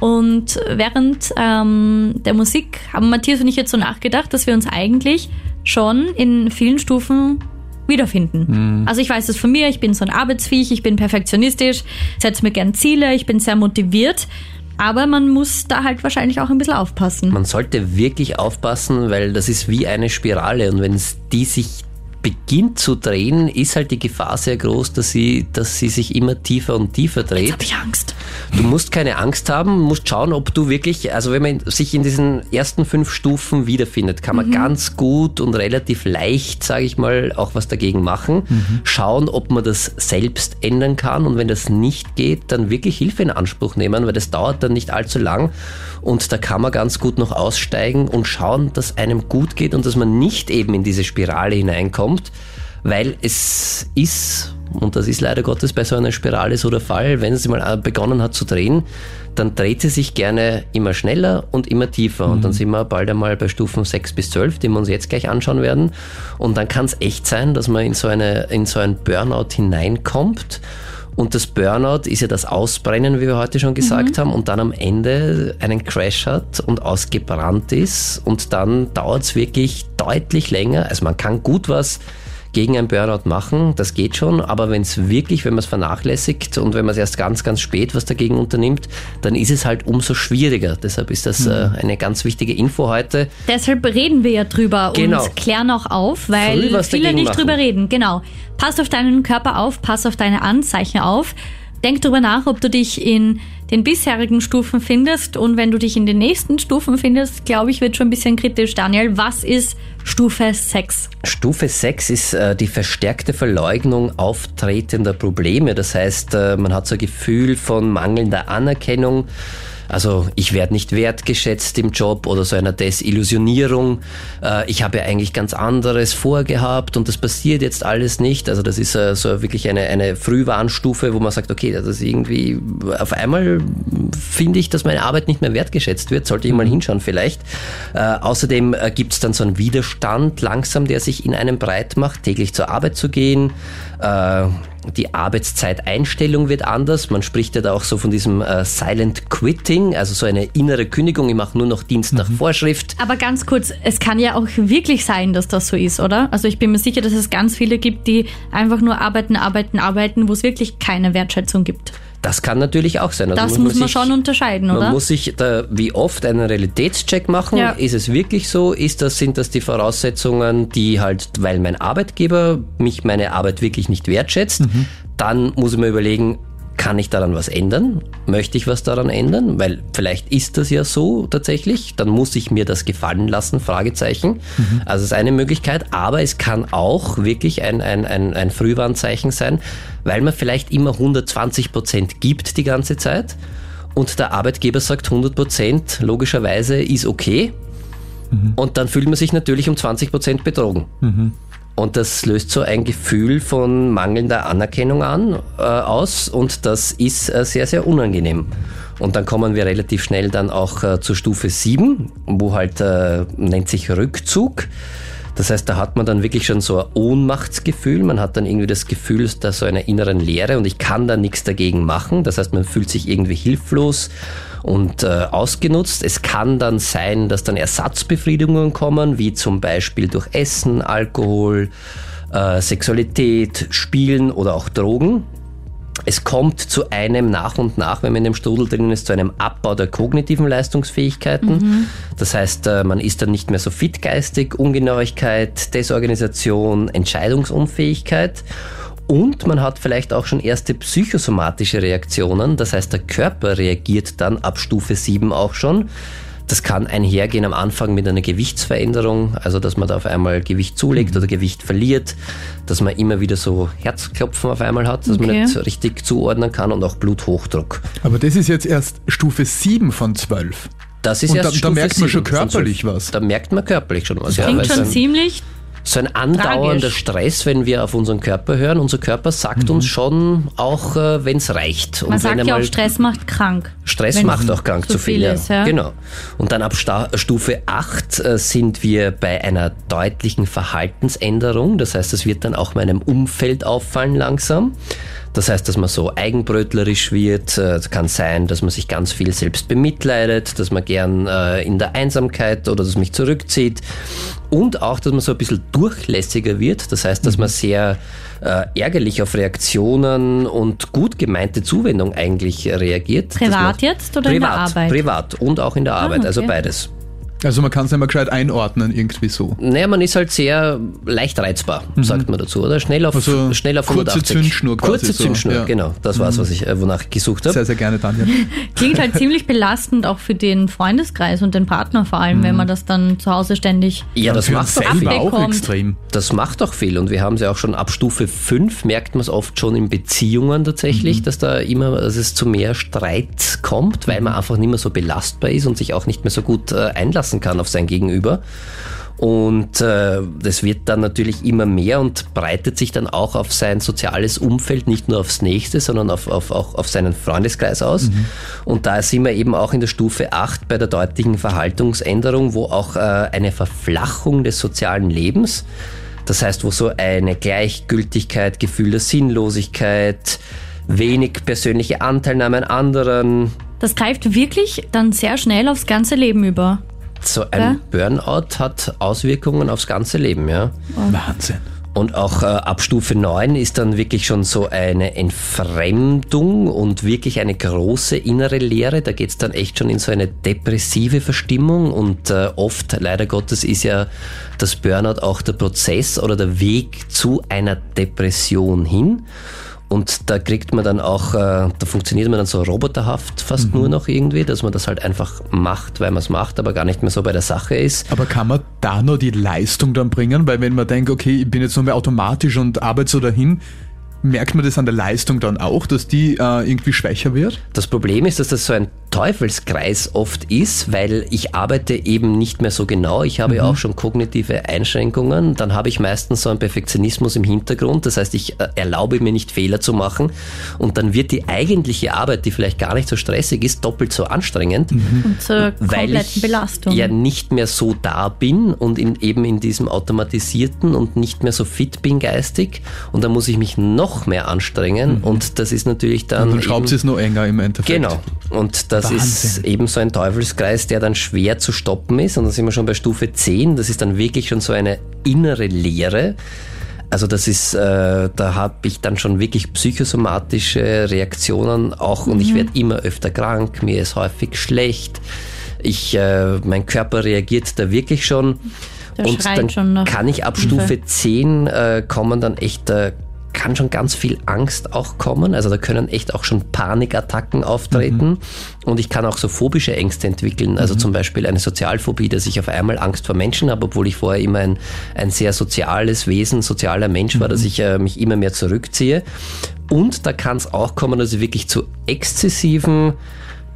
Und während ähm, der Musik haben Matthias und ich jetzt so nachgedacht, dass wir uns eigentlich schon in vielen Stufen wiederfinden. Also ich weiß es von mir, ich bin so ein Arbeitsviech, ich bin perfektionistisch, setze mir gern Ziele, ich bin sehr motiviert, aber man muss da halt wahrscheinlich auch ein bisschen aufpassen. Man sollte wirklich aufpassen, weil das ist wie eine Spirale und wenn es die sich beginnt zu drehen, ist halt die Gefahr sehr groß, dass sie, dass sie sich immer tiefer und tiefer Jetzt dreht. habe ich Angst. Du musst keine Angst haben, musst schauen, ob du wirklich, also wenn man sich in diesen ersten fünf Stufen wiederfindet, kann man ganz gut und relativ leicht, sage ich mal, auch was dagegen machen. Schauen, ob man das selbst ändern kann und wenn das nicht geht, dann wirklich Hilfe in Anspruch nehmen, weil das dauert dann nicht allzu lang und da kann man ganz gut noch aussteigen und schauen, dass einem gut geht und dass man nicht eben in diese Spirale hineinkommt, weil es ist, und das ist leider Gottes bei so einer Spirale so der Fall, wenn sie mal begonnen hat zu drehen, dann dreht sie sich gerne immer schneller und immer tiefer. Und dann sind wir bald einmal bei Stufen 6 bis 12, die wir uns jetzt gleich anschauen werden. Und dann kann es echt sein, dass man in so, eine, in so ein Burnout hineinkommt. Und das Burnout ist ja das Ausbrennen, wie wir heute schon gesagt haben, und dann am Ende einen Crash hat und ausgebrannt ist. Und dann dauert es wirklich deutlich länger. Also man kann gut was gegen ein Burnout machen, das geht schon, aber wenn es wirklich, wenn man es vernachlässigt und wenn man es erst ganz, ganz spät was dagegen unternimmt, dann ist es halt umso schwieriger. Deshalb ist das äh, eine ganz wichtige Info heute. Deshalb reden wir ja drüber Genau. und klären auch auf, weil viele nicht machen. drüber reden. Genau. Pass auf deinen Körper auf, pass auf deine Anzeichen auf. Denk drüber nach, ob du dich in den bisherigen Stufen findest und wenn du dich in den nächsten Stufen findest, glaube ich, wird schon ein bisschen kritisch. Daniel, was ist Stufe 6? Stufe 6 ist äh, die verstärkte Verleugnung auftretender Probleme. Das heißt, äh, man hat so ein Gefühl von mangelnder Anerkennung. Also ich werde nicht wertgeschätzt im Job oder so einer Desillusionierung. Äh, ich habe ja eigentlich ganz anderes vorgehabt und das passiert jetzt alles nicht. Also das ist äh, so wirklich eine, eine Frühwarnstufe, wo man sagt, okay, das ist irgendwie auf einmal finde ich, dass meine Arbeit nicht mehr wertgeschätzt wird. Sollte ich mal hinschauen vielleicht. Äh, außerdem gibt es dann so einen Widerstand langsam, der sich in einem breit macht, täglich zur Arbeit zu gehen. Die Arbeitszeiteinstellung wird anders. Man spricht ja da auch so von diesem äh, Silent Quitting, also so eine innere Kündigung. Ich mache nur noch Dienst nach Vorschrift. Aber ganz kurz, es kann ja auch wirklich sein, dass das so ist, oder? Also ich bin mir sicher, dass es ganz viele gibt, die einfach nur arbeiten, arbeiten, arbeiten, wo es wirklich keine Wertschätzung gibt. Das kann natürlich auch sein. Also Das muss man sich- schon unterscheiden, Man oder? muss sich da wie oft einen Realitätscheck machen. Ja. Ist es wirklich so? Ist das, sind das die Voraussetzungen, die halt, weil mein Arbeitgeber mich meine Arbeit wirklich nicht wertschätzt, dann muss ich mir überlegen, kann ich daran was ändern? Möchte ich was daran ändern? Weil vielleicht ist das ja so tatsächlich. Dann muss ich mir das gefallen lassen, Fragezeichen. Also es ist eine Möglichkeit, aber es kann auch wirklich ein, ein, ein, ein Frühwarnzeichen sein, weil man vielleicht immer 120 Prozent gibt die ganze Zeit und der Arbeitgeber sagt 100 Prozent, logischerweise ist okay. Und dann fühlt man sich natürlich um 20 Prozent betrogen. Und das löst so ein Gefühl von mangelnder Anerkennung an, äh, aus und das ist äh, sehr, sehr unangenehm. Und dann kommen wir relativ schnell dann auch äh, zur Stufe 7, wo halt äh, nennt sich Rückzug. Das heißt, da hat man dann wirklich schon so ein Ohnmachtsgefühl. Man hat dann irgendwie das Gefühl, da so einer inneren Leere und ich kann da nichts dagegen machen. Das heißt, man fühlt sich irgendwie hilflos und äh, ausgenutzt. Es kann dann sein, dass dann Ersatzbefriedigungen kommen, wie zum Beispiel durch Essen, Alkohol, äh, Sexualität, Spielen oder auch Drogen. Es kommt zu einem nach und nach, wenn man in dem Strudel drin ist, zu einem Abbau der kognitiven Leistungsfähigkeiten. Mhm. Das heißt, äh, man ist dann nicht mehr so fitgeistig, Ungenauigkeit, Desorganisation, Entscheidungsunfähigkeit. Und man hat vielleicht auch schon erste psychosomatische Reaktionen. Das heißt, der Körper reagiert dann ab Stufe 7 auch schon. Das kann einhergehen am Anfang mit einer Gewichtsveränderung, also dass man da auf einmal Gewicht zulegt oder Gewicht verliert, dass man immer wieder so Herzklopfen auf einmal hat, dass okay. man nicht so richtig zuordnen kann und auch Bluthochdruck. Aber das ist jetzt erst Stufe 7 von 12. Das ist und erst da, da merkt man schon körperlich was. Da merkt man körperlich schon was. Das klingt ja, schon ziemlich so ein andauernder Tragisch. Stress, wenn wir auf unseren Körper hören. Unser Körper sagt mhm. uns schon auch, äh, wenn es reicht. Man sagt ja auch, Stress macht krank. Stress macht auch krank zu viel. viel ist, ja. Genau. Und dann ab Sta Stufe 8 äh, sind wir bei einer deutlichen Verhaltensänderung. Das heißt, es wird dann auch meinem Umfeld auffallen langsam. Das heißt, dass man so eigenbrötlerisch wird. Äh, es kann sein, dass man sich ganz viel selbst bemitleidet, dass man gern äh, in der Einsamkeit oder dass man mich zurückzieht. Und auch, dass man so ein bisschen durchlässiger wird. Das heißt, dass man sehr äh, ärgerlich auf Reaktionen und gut gemeinte Zuwendung eigentlich reagiert. Privat jetzt oder privat, in der Arbeit? Privat und auch in der Arbeit, ah, okay. also beides. Also man kann es nicht mehr gescheit einordnen, irgendwie so. Naja, man ist halt sehr leicht reizbar, mhm. sagt man dazu, oder? Schnell auf, also schnell auf kurze 180. Zündschnur quasi Kurze Zündschnur, ja. genau. Das war es, was ich, äh, wonach ich gesucht habe. Sehr, sehr gerne, Daniel. Klingt halt ziemlich belastend auch für den Freundeskreis und den Partner vor allem, mhm. wenn man das dann zu Hause ständig Ja, das macht so viel. auch extrem. Das macht auch viel und wir haben es ja auch schon ab Stufe 5, merkt man es oft schon in Beziehungen tatsächlich, mhm. dass da immer, dass es zu mehr Streit kommt, weil man einfach nicht mehr so belastbar ist und sich auch nicht mehr so gut äh, einlassen kann auf sein Gegenüber. Und äh, das wird dann natürlich immer mehr und breitet sich dann auch auf sein soziales Umfeld, nicht nur aufs nächste, sondern auf, auf, auch auf seinen Freundeskreis aus. Mhm. Und da sind wir eben auch in der Stufe 8 bei der deutlichen Verhaltungsänderung, wo auch äh, eine Verflachung des sozialen Lebens, das heißt, wo so eine Gleichgültigkeit, Gefühl der Sinnlosigkeit, wenig persönliche Anteilnahme an anderen. Das greift wirklich dann sehr schnell aufs ganze Leben über. So ein ja? Burnout hat Auswirkungen aufs ganze Leben, ja. Oh. Wahnsinn. Und auch äh, ab Stufe 9 ist dann wirklich schon so eine Entfremdung und wirklich eine große innere Leere. Da geht es dann echt schon in so eine depressive Verstimmung und äh, oft, leider Gottes, ist ja das Burnout auch der Prozess oder der Weg zu einer Depression hin. Und da kriegt man dann auch, äh, da funktioniert man dann so roboterhaft fast mhm. nur noch irgendwie, dass man das halt einfach macht, weil man es macht, aber gar nicht mehr so bei der Sache ist. Aber kann man da nur die Leistung dann bringen? Weil wenn man denkt, okay, ich bin jetzt nur mehr automatisch und arbeite so dahin, merkt man das an der Leistung dann auch, dass die äh, irgendwie schwächer wird? Das Problem ist, dass das so ein Teufelskreis oft ist, weil ich arbeite eben nicht mehr so genau. Ich habe mhm. ja auch schon kognitive Einschränkungen. Dann habe ich meistens so einen Perfektionismus im Hintergrund. Das heißt, ich äh, erlaube mir nicht Fehler zu machen. Und dann wird die eigentliche Arbeit, die vielleicht gar nicht so stressig ist, doppelt so anstrengend. Mhm. Und zur weil ich Belastung. ja nicht mehr so da bin und in, eben in diesem automatisierten und nicht mehr so fit bin geistig. Und dann muss ich mich noch mehr anstrengen. Mhm. Und das ist natürlich dann. Und dann schraubt es noch enger im Endeffekt. Genau. Und das Wahnsinn. ist eben so ein Teufelskreis, der dann schwer zu stoppen ist. Und dann sind wir schon bei Stufe 10. Das ist dann wirklich schon so eine innere Leere. Also das ist, äh, da habe ich dann schon wirklich psychosomatische Reaktionen auch und mhm. ich werde immer öfter krank, mir ist häufig schlecht, ich, äh, mein Körper reagiert da wirklich schon. Der und dann kann ich ab Stufe 10 äh, kommen dann echt äh, kann schon ganz viel Angst auch kommen. Also da können echt auch schon Panikattacken auftreten. Mhm. Und ich kann auch so phobische Ängste entwickeln. Also mhm. zum Beispiel eine Sozialphobie, dass ich auf einmal Angst vor Menschen habe, obwohl ich vorher immer ein, ein sehr soziales Wesen, sozialer Mensch war, mhm. dass ich äh, mich immer mehr zurückziehe. Und da kann es auch kommen, dass ich wirklich zu exzessiven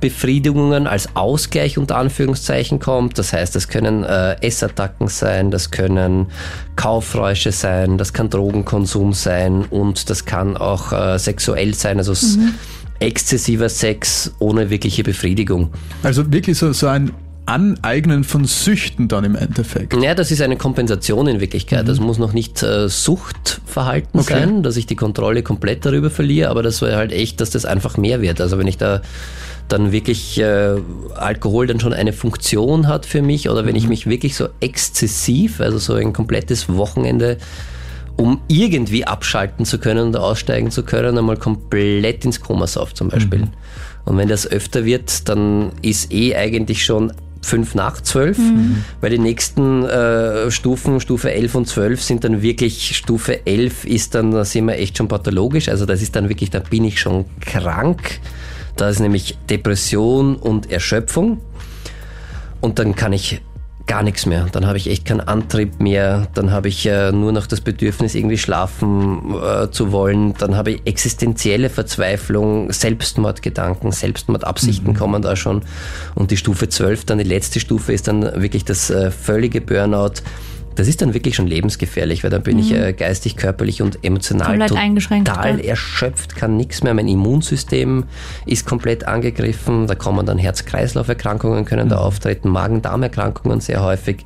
Befriedigungen als Ausgleich unter Anführungszeichen kommt. Das heißt, das können äh, Essattacken sein, das können Kaufräusche sein, das kann Drogenkonsum sein und das kann auch äh, sexuell sein, also mhm. exzessiver Sex ohne wirkliche Befriedigung. Also wirklich so, so ein Aneignen von Süchten dann im Endeffekt. Ja, das ist eine Kompensation in Wirklichkeit. Mhm. Das muss noch nicht äh, Suchtverhalten okay. sein, dass ich die Kontrolle komplett darüber verliere, aber das war halt echt, dass das einfach mehr wird. Also wenn ich da dann wirklich äh, Alkohol dann schon eine Funktion hat für mich oder wenn mhm. ich mich wirklich so exzessiv, also so ein komplettes Wochenende um irgendwie abschalten zu können und aussteigen zu können, einmal komplett ins Koma sauf zum Beispiel. Mhm. Und wenn das öfter wird, dann ist eh eigentlich schon fünf nach zwölf, mhm. weil die nächsten äh, Stufen, Stufe 11 und 12 sind dann wirklich, Stufe 11 ist dann, da sind wir echt schon pathologisch, also das ist dann wirklich, da bin ich schon krank, da ist nämlich Depression und Erschöpfung und dann kann ich gar nichts mehr. Dann habe ich echt keinen Antrieb mehr. Dann habe ich äh, nur noch das Bedürfnis, irgendwie schlafen äh, zu wollen. Dann habe ich existenzielle Verzweiflung, Selbstmordgedanken, Selbstmordabsichten mhm. kommen da schon. Und die Stufe 12, dann die letzte Stufe, ist dann wirklich das äh, völlige Burnout das ist dann wirklich schon lebensgefährlich, weil dann bin mhm. ich äh, geistig, körperlich und emotional total erschöpft, kann nichts mehr. Mein Immunsystem ist komplett angegriffen. Da kommen dann Herz-Kreislauf-Erkrankungen, können mhm. da auftreten, Magen-Darm-Erkrankungen sehr häufig.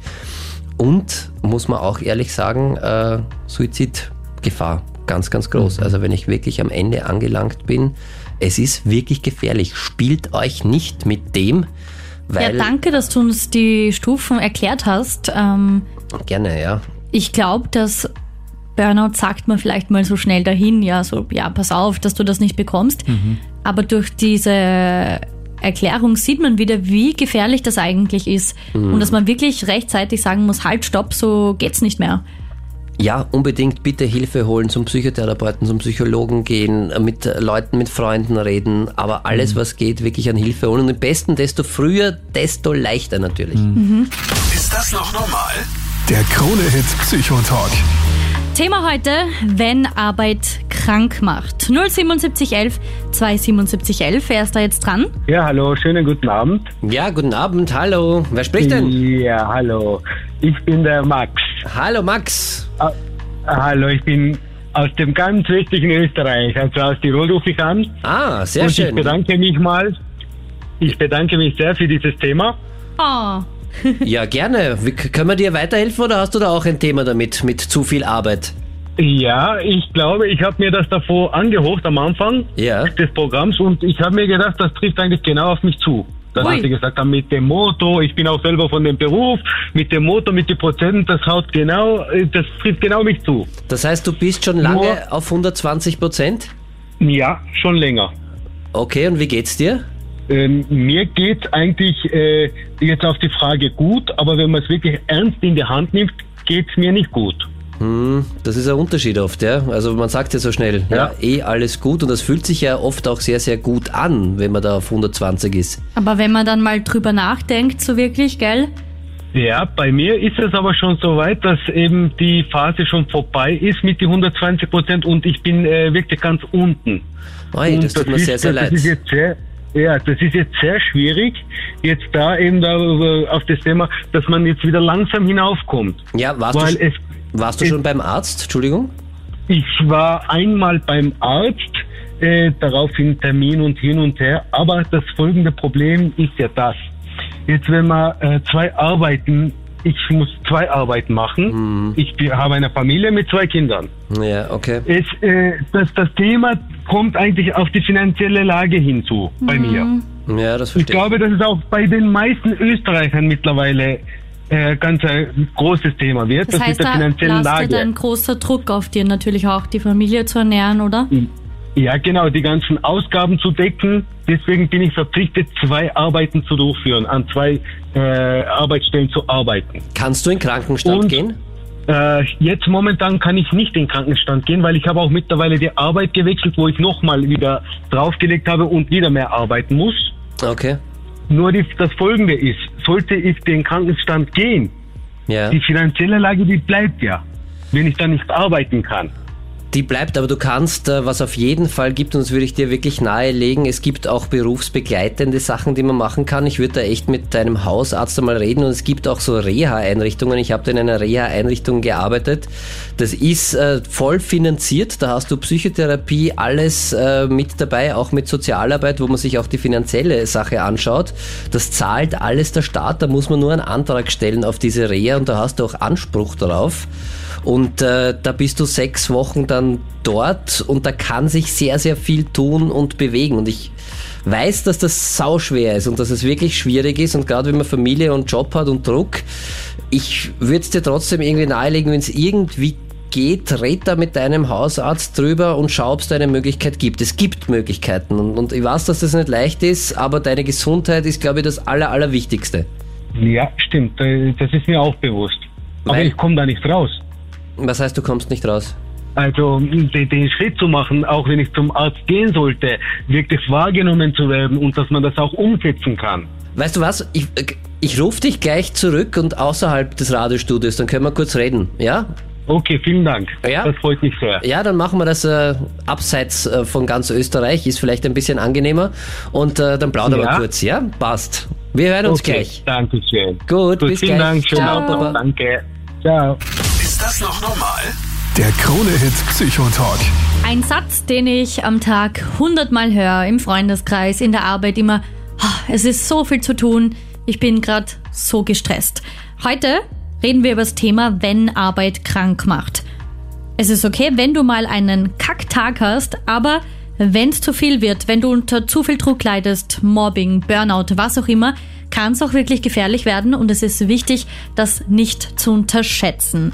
Und, muss man auch ehrlich sagen, äh, Suizidgefahr ganz, ganz groß. Mhm. Also wenn ich wirklich am Ende angelangt bin, es ist wirklich gefährlich. Spielt euch nicht mit dem, weil... Ja, danke, dass du uns die Stufen erklärt hast. Ähm Gerne, ja. Ich glaube, dass Burnout sagt man vielleicht mal so schnell dahin, ja, so, ja, pass auf, dass du das nicht bekommst. Mhm. Aber durch diese Erklärung sieht man wieder, wie gefährlich das eigentlich ist. Mhm. Und dass man wirklich rechtzeitig sagen muss, halt, stopp, so geht's nicht mehr. Ja, unbedingt bitte Hilfe holen, zum Psychotherapeuten, zum Psychologen gehen, mit Leuten, mit Freunden reden, aber alles, mhm. was geht, wirklich an Hilfe holen. Und am besten, desto früher, desto leichter natürlich. Mhm. Ist das noch normal? Der Krone-Hit Psychotalk. Thema heute, wenn Arbeit krank macht. 07711 27711, wer ist da jetzt dran? Ja, hallo, schönen guten Abend. Ja, guten Abend, hallo. Wer spricht denn? Ja, hallo. Ich bin der Max. Hallo, Max. Ah, hallo, ich bin aus dem ganz wichtigen Österreich, also aus Tirol rufe ich an. Ah, sehr Und schön. Ich bedanke mich mal. Ich bedanke mich sehr für dieses Thema. Oh. ja, gerne. Wie, können wir dir weiterhelfen oder hast du da auch ein Thema damit, mit zu viel Arbeit? Ja, ich glaube, ich habe mir das davor angehocht am Anfang ja. des Programms und ich habe mir gedacht, das trifft eigentlich genau auf mich zu. Dann hat sie gesagt haben, mit dem Motor, ich bin auch selber von dem Beruf, mit dem Motor, mit den Prozenten, das haut genau, das trifft genau mich zu. Das heißt, du bist schon lange auf 120 Prozent? Ja, schon länger. Okay, und wie geht's dir? Ähm, mir geht eigentlich äh, jetzt auf die Frage gut, aber wenn man es wirklich ernst in die Hand nimmt, geht es mir nicht gut. Hm, das ist ein Unterschied oft, ja. Also man sagt ja so schnell, ja. ja. eh alles gut und das fühlt sich ja oft auch sehr, sehr gut an, wenn man da auf 120 ist. Aber wenn man dann mal drüber nachdenkt, so wirklich, gell? Ja, bei mir ist es aber schon so weit, dass eben die Phase schon vorbei ist mit den 120 Prozent und ich bin äh, wirklich ganz unten. Oi, das tut mir sehr, sehr leid. Ja, das ist jetzt sehr schwierig, jetzt da eben da äh, auf das Thema, dass man jetzt wieder langsam hinaufkommt. Ja, warst, Weil du, es, warst du schon es, beim Arzt? Entschuldigung? Ich war einmal beim Arzt, äh, daraufhin Termin und hin und her, aber das folgende Problem ist ja das. Jetzt, wenn man äh, zwei Arbeiten ich muss zwei Arbeiten machen. Mhm. Ich habe eine Familie mit zwei Kindern. Ja, okay. Es, äh, das, das Thema kommt eigentlich auf die finanzielle Lage hinzu mhm. bei mir. Ja, das verstehe ich. glaube, das ist auch bei den meisten Österreichern mittlerweile äh, ganz ein großes Thema wird. Das, das heißt, mit der finanziellen da lastet ein großer Druck auf dir, natürlich auch die Familie zu ernähren, oder? Ja, genau, die ganzen Ausgaben zu decken. Deswegen bin ich verpflichtet, zwei Arbeiten zu durchführen, an zwei äh, Arbeitsstellen zu arbeiten. Kannst du in Krankenstand Und, gehen? Äh, jetzt momentan kann ich nicht in Krankenstand gehen, weil ich habe auch mittlerweile die Arbeit gewechselt, wo ich nochmal wieder draufgelegt habe und wieder mehr arbeiten muss. Okay. Nur die, das Folgende ist, sollte ich den Krankenstand gehen, ja. die finanzielle Lage, die bleibt ja, wenn ich dann nicht arbeiten kann. Die bleibt, aber du kannst, äh, was auf jeden Fall gibt, und das würde ich dir wirklich nahelegen, es gibt auch berufsbegleitende Sachen, die man machen kann. Ich würde da echt mit deinem Hausarzt einmal reden und es gibt auch so Reha-Einrichtungen. Ich habe da in einer Reha-Einrichtung gearbeitet. Das ist äh, voll finanziert, da hast du Psychotherapie, alles äh, mit dabei, auch mit Sozialarbeit, wo man sich auch die finanzielle Sache anschaut. Das zahlt alles der Staat, da muss man nur einen Antrag stellen auf diese Reha und da hast du auch Anspruch darauf. Und äh, da bist du sechs Wochen dann dort und da kann sich sehr, sehr viel tun und bewegen. Und ich weiß, dass das sauschwer ist und dass es wirklich schwierig ist. Und gerade wenn man Familie und Job hat und Druck, ich würde es dir trotzdem irgendwie nahelegen, wenn es irgendwie geht, red da mit deinem Hausarzt drüber und schau, ob es da eine Möglichkeit gibt. Es gibt Möglichkeiten und, und ich weiß, dass das nicht leicht ist, aber deine Gesundheit ist, glaube ich, das Aller, Allerwichtigste. Ja, stimmt. äh, Das ist mir auch bewusst. Aber Weil- ich komme da nicht raus. Was heißt, du kommst nicht raus? Also den, den Schritt zu machen, auch wenn ich zum Arzt gehen sollte, wirklich wahrgenommen zu werden und dass man das auch umsetzen kann. Weißt du was? Ich, ich rufe dich gleich zurück und außerhalb des Radiostudios, dann können wir kurz reden, ja? Okay, vielen Dank. Ja. Das freut mich sehr. Ja, dann machen wir das äh, abseits äh, von ganz Österreich, ist vielleicht ein bisschen angenehmer und äh, dann plaudern wir Ja. kurz, ja? Passt. Wir hören uns okay, gleich. danke schön. Gut, bis vielen gleich. Dank. Schönen Ciao, Abend. Danke. Ciao. Ist das noch normal? Der Krone-Hit Psychotalk. Ein Satz, den ich am Tag hundertmal höre, im Freundeskreis, in der Arbeit immer, "Ah, es ist so viel zu tun, ich bin gerade so gestresst. Heute reden wir über das Thema, wenn Arbeit krank macht. Es ist okay, wenn du mal einen Kacktag hast, aber wenn es zu viel wird, wenn du unter zu viel Druck leidest, Mobbing, Burnout, was auch immer, kann es auch wirklich gefährlich werden und es ist wichtig, das nicht zu unterschätzen.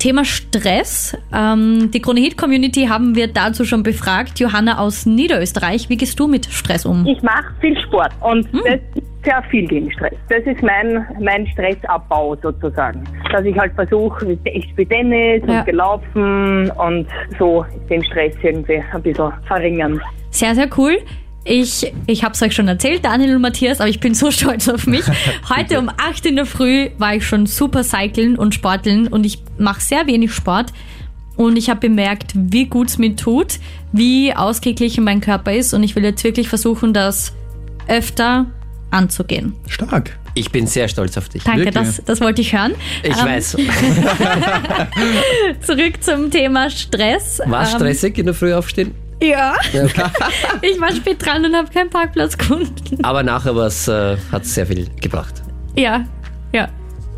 Thema Stress. Ähm, die Krone Hit Community haben wir dazu schon befragt. Johanna aus Niederösterreich, wie gehst du mit Stress um? Ich mache viel Sport und das ist sehr viel gegen Stress. Das ist mein, mein Stressabbau sozusagen. Dass ich halt versuche, ich spiele Tennis Ja. und gelaufen und so den Stress irgendwie ein bisschen verringern. Sehr, sehr cool. Ich, ich habe es euch schon erzählt, Daniel und Matthias, aber ich bin so stolz auf mich. Heute um 8 in der Früh war ich schon super cyclen und sporteln und ich mache sehr wenig Sport. Und ich habe bemerkt, wie gut es mir tut, wie ausgeglichen mein Körper ist. Und ich will jetzt wirklich versuchen, das öfter anzugehen. Stark. Ich bin sehr stolz auf dich. Danke, das, das wollte ich hören. Ich Ähm, weiß. Zurück zum Thema Stress. War Ähm, stressig in der Früh aufstehen? Ja. Ich war spät dran und habe keinen Parkplatz gefunden. Aber nachher äh, hat es sehr viel gebracht. Ja, ja.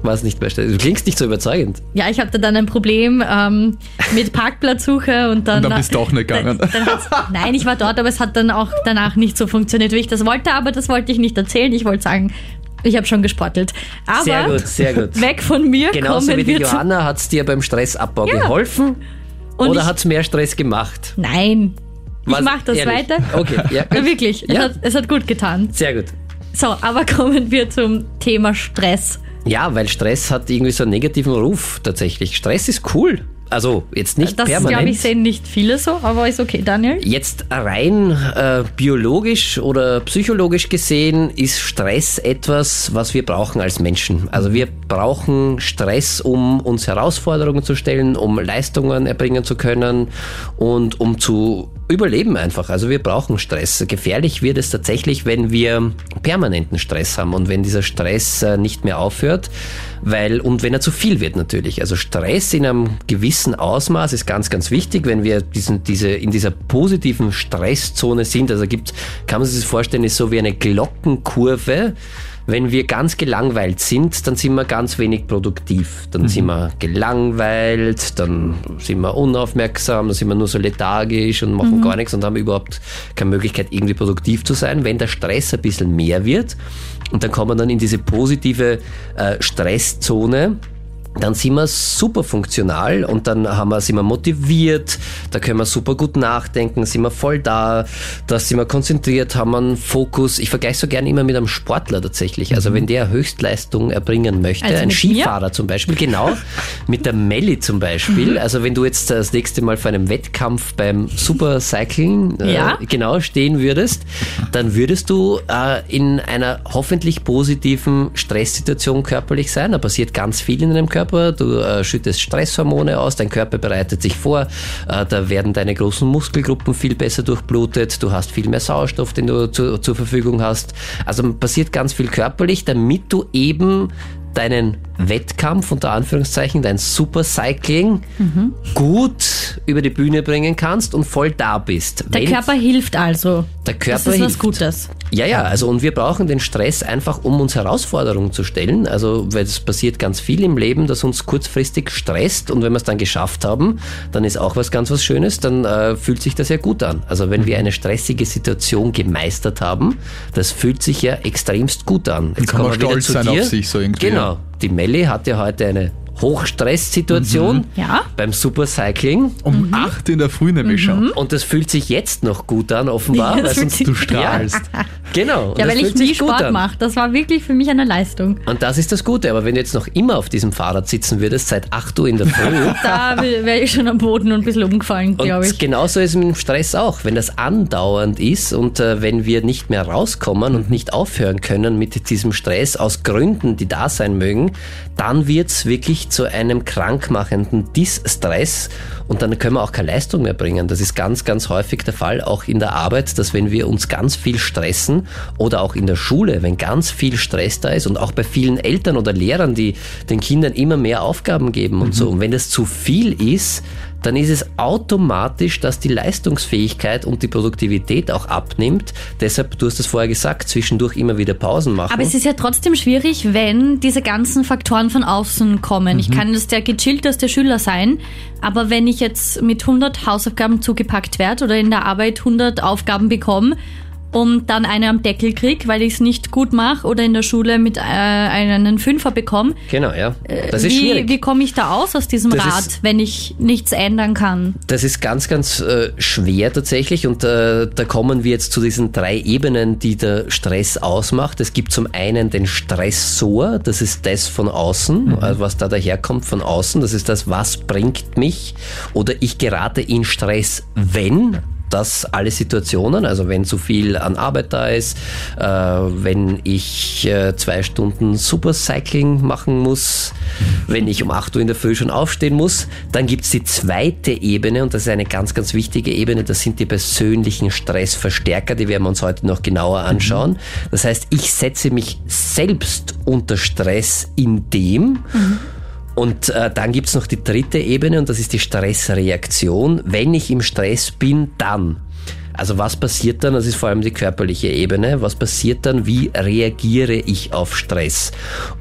War es nicht mehr stressig. Du klingst nicht so überzeugend. Ja, ich hatte dann ein Problem ähm, mit Parkplatzsuche und dann. Und dann bist du auch nicht gegangen. Dann, dann nein, ich war dort, aber es hat dann auch danach nicht so funktioniert, wie ich das wollte, aber das wollte ich nicht erzählen. Ich wollte sagen, ich habe schon gesportelt. Aber Sehr gut, sehr gut. weg von mir Genauso kommen wie die. Johanna hat es dir beim Stressabbau Ja. geholfen Und oder hat es mehr Stress gemacht? Nein. Ich Was? mache das Ehrlich? weiter. Okay, ja. Na, wirklich, es, Ja. hat, es hat gut getan. Sehr gut. So, aber kommen wir zum Thema Stress. Ja, weil Stress hat irgendwie so einen negativen Ruf tatsächlich. Stress ist cool. Also jetzt nicht Das, permanent. glaube ich, sehen nicht viele so, aber ist okay, Daniel. Jetzt rein äh, biologisch oder psychologisch gesehen ist Stress etwas, was wir brauchen als Menschen. Also wir brauchen Stress, um uns Herausforderungen zu stellen, um Leistungen erbringen zu können und um zu überleben einfach. Also wir brauchen Stress. Gefährlich wird es tatsächlich, wenn wir permanenten Stress haben und wenn dieser Stress äh, nicht mehr aufhört, weil und wenn er zu viel wird natürlich. Also Stress in einem gewissen Ausmaß ist ganz, ganz wichtig, wenn wir diesen, diese, in dieser positiven Stresszone sind. Also gibt, kann man sich das vorstellen, ist so wie eine Glockenkurve. Wenn wir ganz gelangweilt sind, dann sind wir ganz wenig produktiv. Dann sind wir gelangweilt, dann sind wir unaufmerksam, dann sind wir nur so lethargisch und machen gar nichts und haben überhaupt keine Möglichkeit, irgendwie produktiv zu sein. Wenn der Stress ein bisschen mehr wird und dann kommen wir dann in diese positive äh, Stresszone, dann sind wir super funktional und dann haben wir, sind wir motiviert, da können wir super gut nachdenken, sind wir voll da, da sind wir konzentriert, haben einen Fokus. Ich vergleiche so gerne immer mit einem Sportler tatsächlich. Also wenn der Höchstleistung erbringen möchte, Also ein mit mir? Skifahrer zum Beispiel, genau, mit der Melli zum Beispiel. Also wenn du jetzt das nächste Mal vor einem Wettkampf beim Supercycling äh, Ja. genau stehen würdest, dann würdest du äh, in einer hoffentlich positiven Stresssituation körperlich sein. Da passiert ganz viel in deinem Körper. Du äh, schüttest Stresshormone aus, dein Körper bereitet sich vor, äh, da werden deine großen Muskelgruppen viel besser durchblutet, du hast viel mehr Sauerstoff, den du zu, zur Verfügung hast. Also passiert ganz viel körperlich, damit du eben deinen Wettkampf unter Anführungszeichen, dein Supercycling mhm. gut über die Bühne bringen kannst und voll da bist. Der Wenn's, Körper hilft also. Der Körper das ist hilft. was Gutes. Ja, ja, also und wir brauchen den Stress einfach, um uns Herausforderungen zu stellen. Also, weil es passiert ganz viel im Leben, das uns kurzfristig stresst und wenn wir es dann geschafft haben, dann ist auch was ganz was Schönes, dann äh, fühlt sich das ja gut an. Also wenn wir eine stressige Situation gemeistert haben, das fühlt sich ja extremst gut an. Jetzt kann man stolz sein dir. auf sich so irgendwie. Genau. Oh. Die Melli hat ja heute eine Hochstresssituation mhm. ja. beim Supercycling. Um mhm. 8 in der Früh nämlich schon. Mhm. Und das fühlt sich jetzt noch gut an, offenbar. Ja, weil sonst du strahlst. Ja, genau. Ja, weil ich nie Sport mache. Das war wirklich für mich eine Leistung. Und das ist das Gute. Aber wenn du jetzt noch immer auf diesem Fahrrad sitzen würdest, seit 8 Uhr in der Früh. da wäre ich schon am Boden und ein bisschen umgefallen, glaube ich. genauso ist es mit dem Stress auch. Wenn das andauernd ist und äh, wenn wir nicht mehr rauskommen und nicht aufhören können mit diesem Stress aus Gründen, die da sein mögen, dann wird es wirklich zu einem krankmachenden Distress und dann können wir auch keine Leistung mehr bringen. Das ist ganz, ganz häufig der Fall, auch in der Arbeit, dass wenn wir uns ganz viel stressen oder auch in der Schule, wenn ganz viel Stress da ist und auch bei vielen Eltern oder Lehrern, die den Kindern immer mehr Aufgaben geben und mhm. so, und wenn das zu viel ist, dann ist es automatisch, dass die Leistungsfähigkeit und die Produktivität auch abnimmt. Deshalb, du hast es vorher gesagt, zwischendurch immer wieder Pausen machen. Aber es ist ja trotzdem schwierig, wenn diese ganzen Faktoren von außen kommen. Mhm. Ich kann das der gechillteste Schüler sein, aber wenn ich jetzt mit 100 Hausaufgaben zugepackt werde oder in der Arbeit 100 Aufgaben bekomme, und dann eine am Deckel krieg, weil ich es nicht gut mache oder in der Schule mit äh, einen Fünfer bekomme. Genau, ja. Das ist wie, schwierig. Wie komme ich da aus aus diesem das Rad, ist, wenn ich nichts ändern kann? Das ist ganz, ganz äh, schwer tatsächlich und äh, da kommen wir jetzt zu diesen drei Ebenen, die der Stress ausmacht. Es gibt zum einen den Stressor, das ist das von außen, mhm. also was da daherkommt von außen. Das ist das, was bringt mich oder ich gerate in Stress, wenn das alle Situationen, also wenn zu viel an Arbeit da ist, äh, wenn ich äh, zwei Stunden Supercycling machen muss, wenn ich um 8 Uhr in der Früh schon aufstehen muss, dann gibt's die zweite Ebene und das ist eine ganz, ganz wichtige Ebene, das sind die persönlichen Stressverstärker, die werden wir uns heute noch genauer anschauen. Das heißt, ich setze mich selbst unter Stress in dem, mhm und äh, dann gibt's noch die dritte Ebene und das ist die Stressreaktion. Wenn ich im Stress bin, dann. Also was passiert dann? Das ist vor allem die körperliche Ebene. Was passiert dann? Wie reagiere ich auf Stress?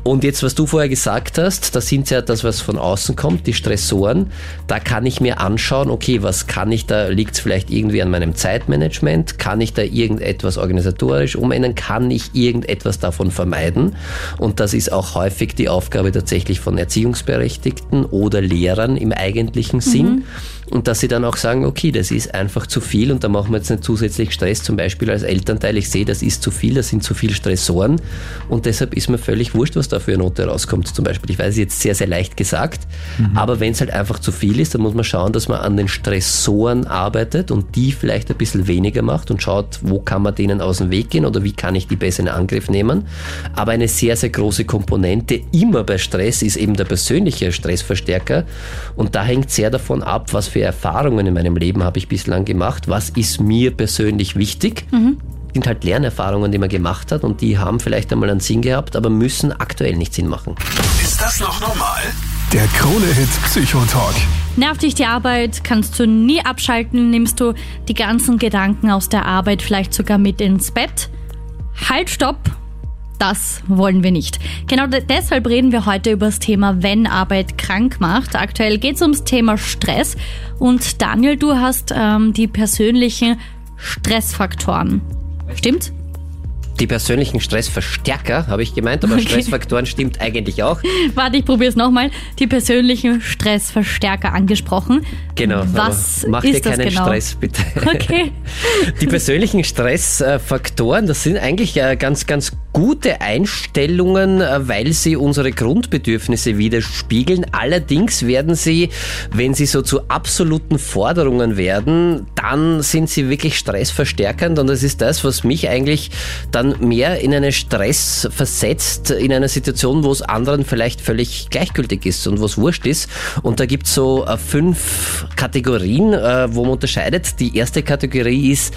Und jetzt, was du vorher gesagt hast, da sind ja das, was von außen kommt, die Stressoren. Da kann ich mir anschauen, okay, was kann ich da? Liegt es vielleicht irgendwie an meinem Zeitmanagement? Kann ich da irgendetwas organisatorisch umändern? Kann ich irgendetwas davon vermeiden? Und das ist auch häufig die Aufgabe tatsächlich von Erziehungsberechtigten oder Lehrern im eigentlichen Sinn. Mhm und dass sie dann auch sagen, okay, das ist einfach zu viel und da machen wir jetzt nicht zusätzlich Stress, zum Beispiel als Elternteil, ich sehe, das ist zu viel, das sind zu viele Stressoren und deshalb ist mir völlig wurscht, was da für eine Note rauskommt zum Beispiel. Ich weiß, jetzt sehr, sehr leicht gesagt, mhm. aber wenn es halt einfach zu viel ist, dann muss man schauen, dass man an den Stressoren arbeitet und die vielleicht ein bisschen weniger macht und schaut, wo kann man denen aus dem Weg gehen oder wie kann ich die besser in Angriff nehmen. Aber eine sehr, sehr große Komponente immer bei Stress ist eben der persönliche Stressverstärker und da hängt sehr davon ab, was für für Erfahrungen in meinem Leben habe ich bislang gemacht? Was ist mir persönlich wichtig? Mhm. Sind halt Lernerfahrungen, die man gemacht hat und die haben vielleicht einmal einen Sinn gehabt, aber müssen aktuell nicht Sinn machen. Ist das noch normal? Der Krone-Hit Psychotalk. Nervt dich die Arbeit, kannst du nie abschalten, nimmst du die ganzen Gedanken aus der Arbeit vielleicht sogar mit ins Bett? Halt, stopp! Das wollen wir nicht. Genau deshalb reden wir heute über das Thema, wenn Arbeit krank macht. Aktuell geht es ums Thema Stress. Und Daniel, du hast ähm, die persönlichen Stressfaktoren. Stimmt? Die persönlichen Stressverstärker, habe ich gemeint, aber okay. Stressfaktoren stimmt eigentlich auch. Warte, ich probiere es nochmal. Die persönlichen Stressverstärker angesprochen. Genau. Was mach ist dir keinen genau? Stress, bitte. Okay. Die persönlichen Stressfaktoren, das sind eigentlich äh, ganz, ganz gute Einstellungen, äh, weil sie unsere Grundbedürfnisse widerspiegeln. Allerdings werden sie, wenn sie so zu absoluten Forderungen werden, dann sind sie wirklich stressverstärkend und das ist das, was mich eigentlich dann mehr in einen Stress versetzt, in einer Situation, wo es anderen vielleicht völlig gleichgültig ist und wo es wurscht ist. Und da gibt es so äh, fünf Kategorien, äh, wo man unterscheidet. Die erste Kategorie ist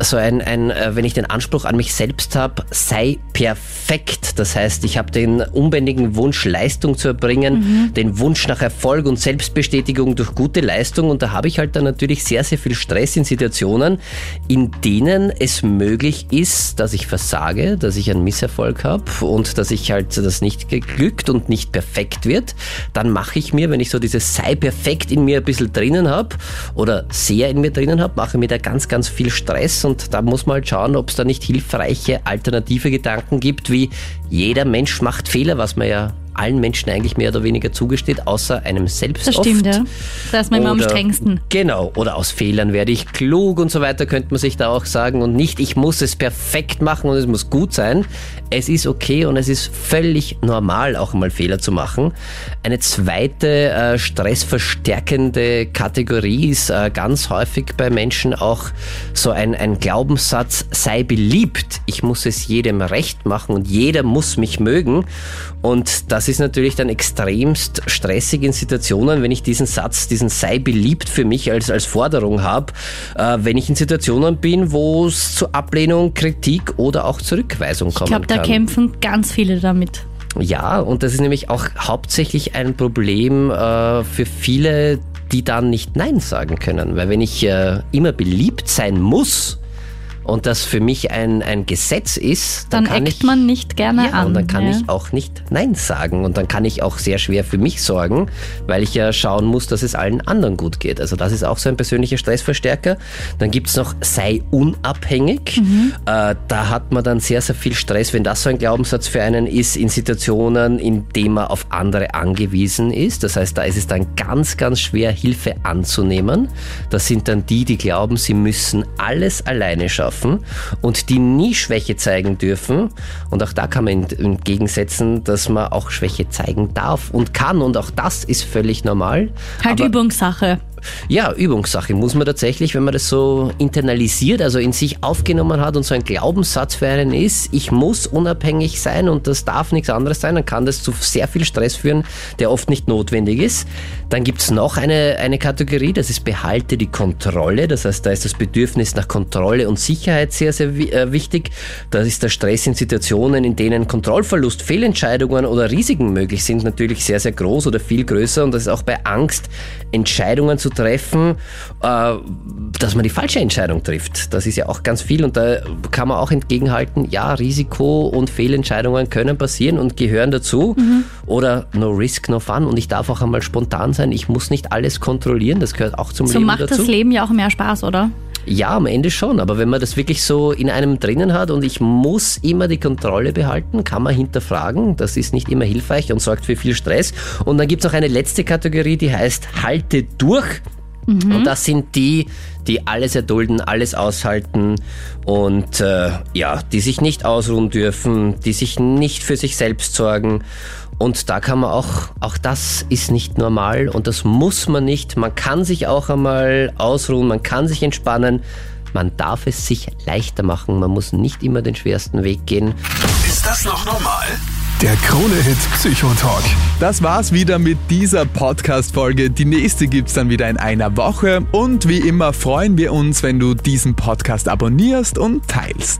so ein, ein wenn ich den Anspruch an mich selbst habe, sei perfekt. Das heißt, ich habe den unbändigen Wunsch, Leistung zu erbringen, mhm. den Wunsch nach Erfolg und Selbstbestätigung durch gute Leistung. Und da habe ich halt dann natürlich sehr, sehr viel Stress in Situationen, in denen es möglich ist, dass ich versage, dass ich einen Misserfolg habe und dass ich halt das nicht geglückt und nicht perfekt wird. Dann mache ich mir, wenn ich so dieses sei perfekt in mir ein bisschen drinnen habe oder sehr in mir drinnen habe, mache mir da ganz, ganz viel Stress und da muss man halt schauen, ob es da nicht hilfreiche alternative Gedanken gibt, wie jeder Mensch macht Fehler, was man ja allen Menschen eigentlich mehr oder weniger zugesteht, außer einem selbst. Das stimmt, oft. ja. Da ist man immer am strengsten. Genau, oder aus Fehlern werde ich klug und so weiter, könnte man sich da auch sagen. Und nicht, ich muss es perfekt machen und es muss gut sein. Es ist okay und es ist völlig normal, auch mal Fehler zu machen. Eine zweite äh, stressverstärkende Kategorie ist äh, ganz häufig bei Menschen auch so ein, ein Glaubenssatz, sei beliebt. Ich muss es jedem recht machen und jeder muss mich mögen. Und das ist natürlich dann extremst stressig in Situationen, wenn ich diesen Satz, diesen sei beliebt für mich als, als Forderung habe, äh, wenn ich in Situationen bin, wo es zu Ablehnung, Kritik oder auch Zurückweisung kommen ich glaub, kann. Da kämpfen ganz viele damit. Ja, und das ist nämlich auch hauptsächlich ein Problem äh, für viele, die dann nicht Nein sagen können. Weil wenn ich äh, immer beliebt sein muss, und das für mich ein, ein Gesetz ist, dann, dann kann eckt ich, man nicht gerne ja, an. Und dann kann ja. ich auch nicht Nein sagen und dann kann ich auch sehr schwer für mich sorgen, weil ich ja schauen muss, dass es allen anderen gut geht. Also das ist auch so ein persönlicher Stressverstärker. Dann gibt es noch sei unabhängig. Mhm. Äh, da hat man dann sehr, sehr viel Stress, wenn das so ein Glaubenssatz für einen ist, in Situationen, in denen man auf andere angewiesen ist. Das heißt, da ist es dann ganz, ganz schwer, Hilfe anzunehmen. Das sind dann die, die glauben, sie müssen alles alleine schaffen dürfen und die nie Schwäche zeigen dürfen. Und auch da kann man entgegensetzen, dass man auch Schwäche zeigen darf und kann. Und auch das ist völlig normal. Halt Aber Übungssache. Ja, Übungssache muss man tatsächlich, wenn man das so internalisiert, also in sich aufgenommen hat und so ein Glaubenssatz für einen ist, ich muss unabhängig sein und das darf nichts anderes sein, dann kann das zu sehr viel Stress führen, der oft nicht notwendig ist. Dann gibt es noch eine, eine Kategorie, das ist behalte die Kontrolle, das heißt, da ist das Bedürfnis nach Kontrolle und Sicherheit sehr, sehr äh, wichtig. Da ist der Stress in Situationen, in denen Kontrollverlust, Fehlentscheidungen oder Risiken möglich sind, natürlich sehr, sehr groß oder viel größer und das ist auch bei Angst, Entscheidungen zu zu treffen, äh, dass man die falsche Entscheidung trifft. Das ist ja auch ganz viel und da kann man auch entgegenhalten, ja, Risiko und Fehlentscheidungen können passieren und gehören dazu. Mhm. Oder no risk, no fun. Und ich darf auch einmal spontan sein. Ich muss nicht alles kontrollieren. Das gehört auch zum so Leben dazu. So macht das Leben ja auch mehr Spaß, oder? Ja, am Ende schon, aber wenn man das wirklich so in einem drinnen hat und ich muss immer die Kontrolle behalten, kann man hinterfragen. Das ist nicht immer hilfreich und sorgt für viel Stress. Und dann gibt es noch eine letzte Kategorie, die heißt Halte durch. Mhm. Und das sind die, die alles erdulden, alles aushalten und äh, ja, die sich nicht ausruhen dürfen, die sich nicht für sich selbst sorgen. Und da kann man auch, auch das ist nicht normal und das muss man nicht. Man kann sich auch einmal ausruhen, man kann sich entspannen. Man darf es sich leichter machen, man muss nicht immer den schwersten Weg gehen. Ist das noch normal? Der Krone-Hit Psychotalk. Das war's wieder mit dieser Podcast-Folge. Die nächste gibt's dann wieder in einer Woche. Und wie immer freuen wir uns, wenn du diesen Podcast abonnierst und teilst.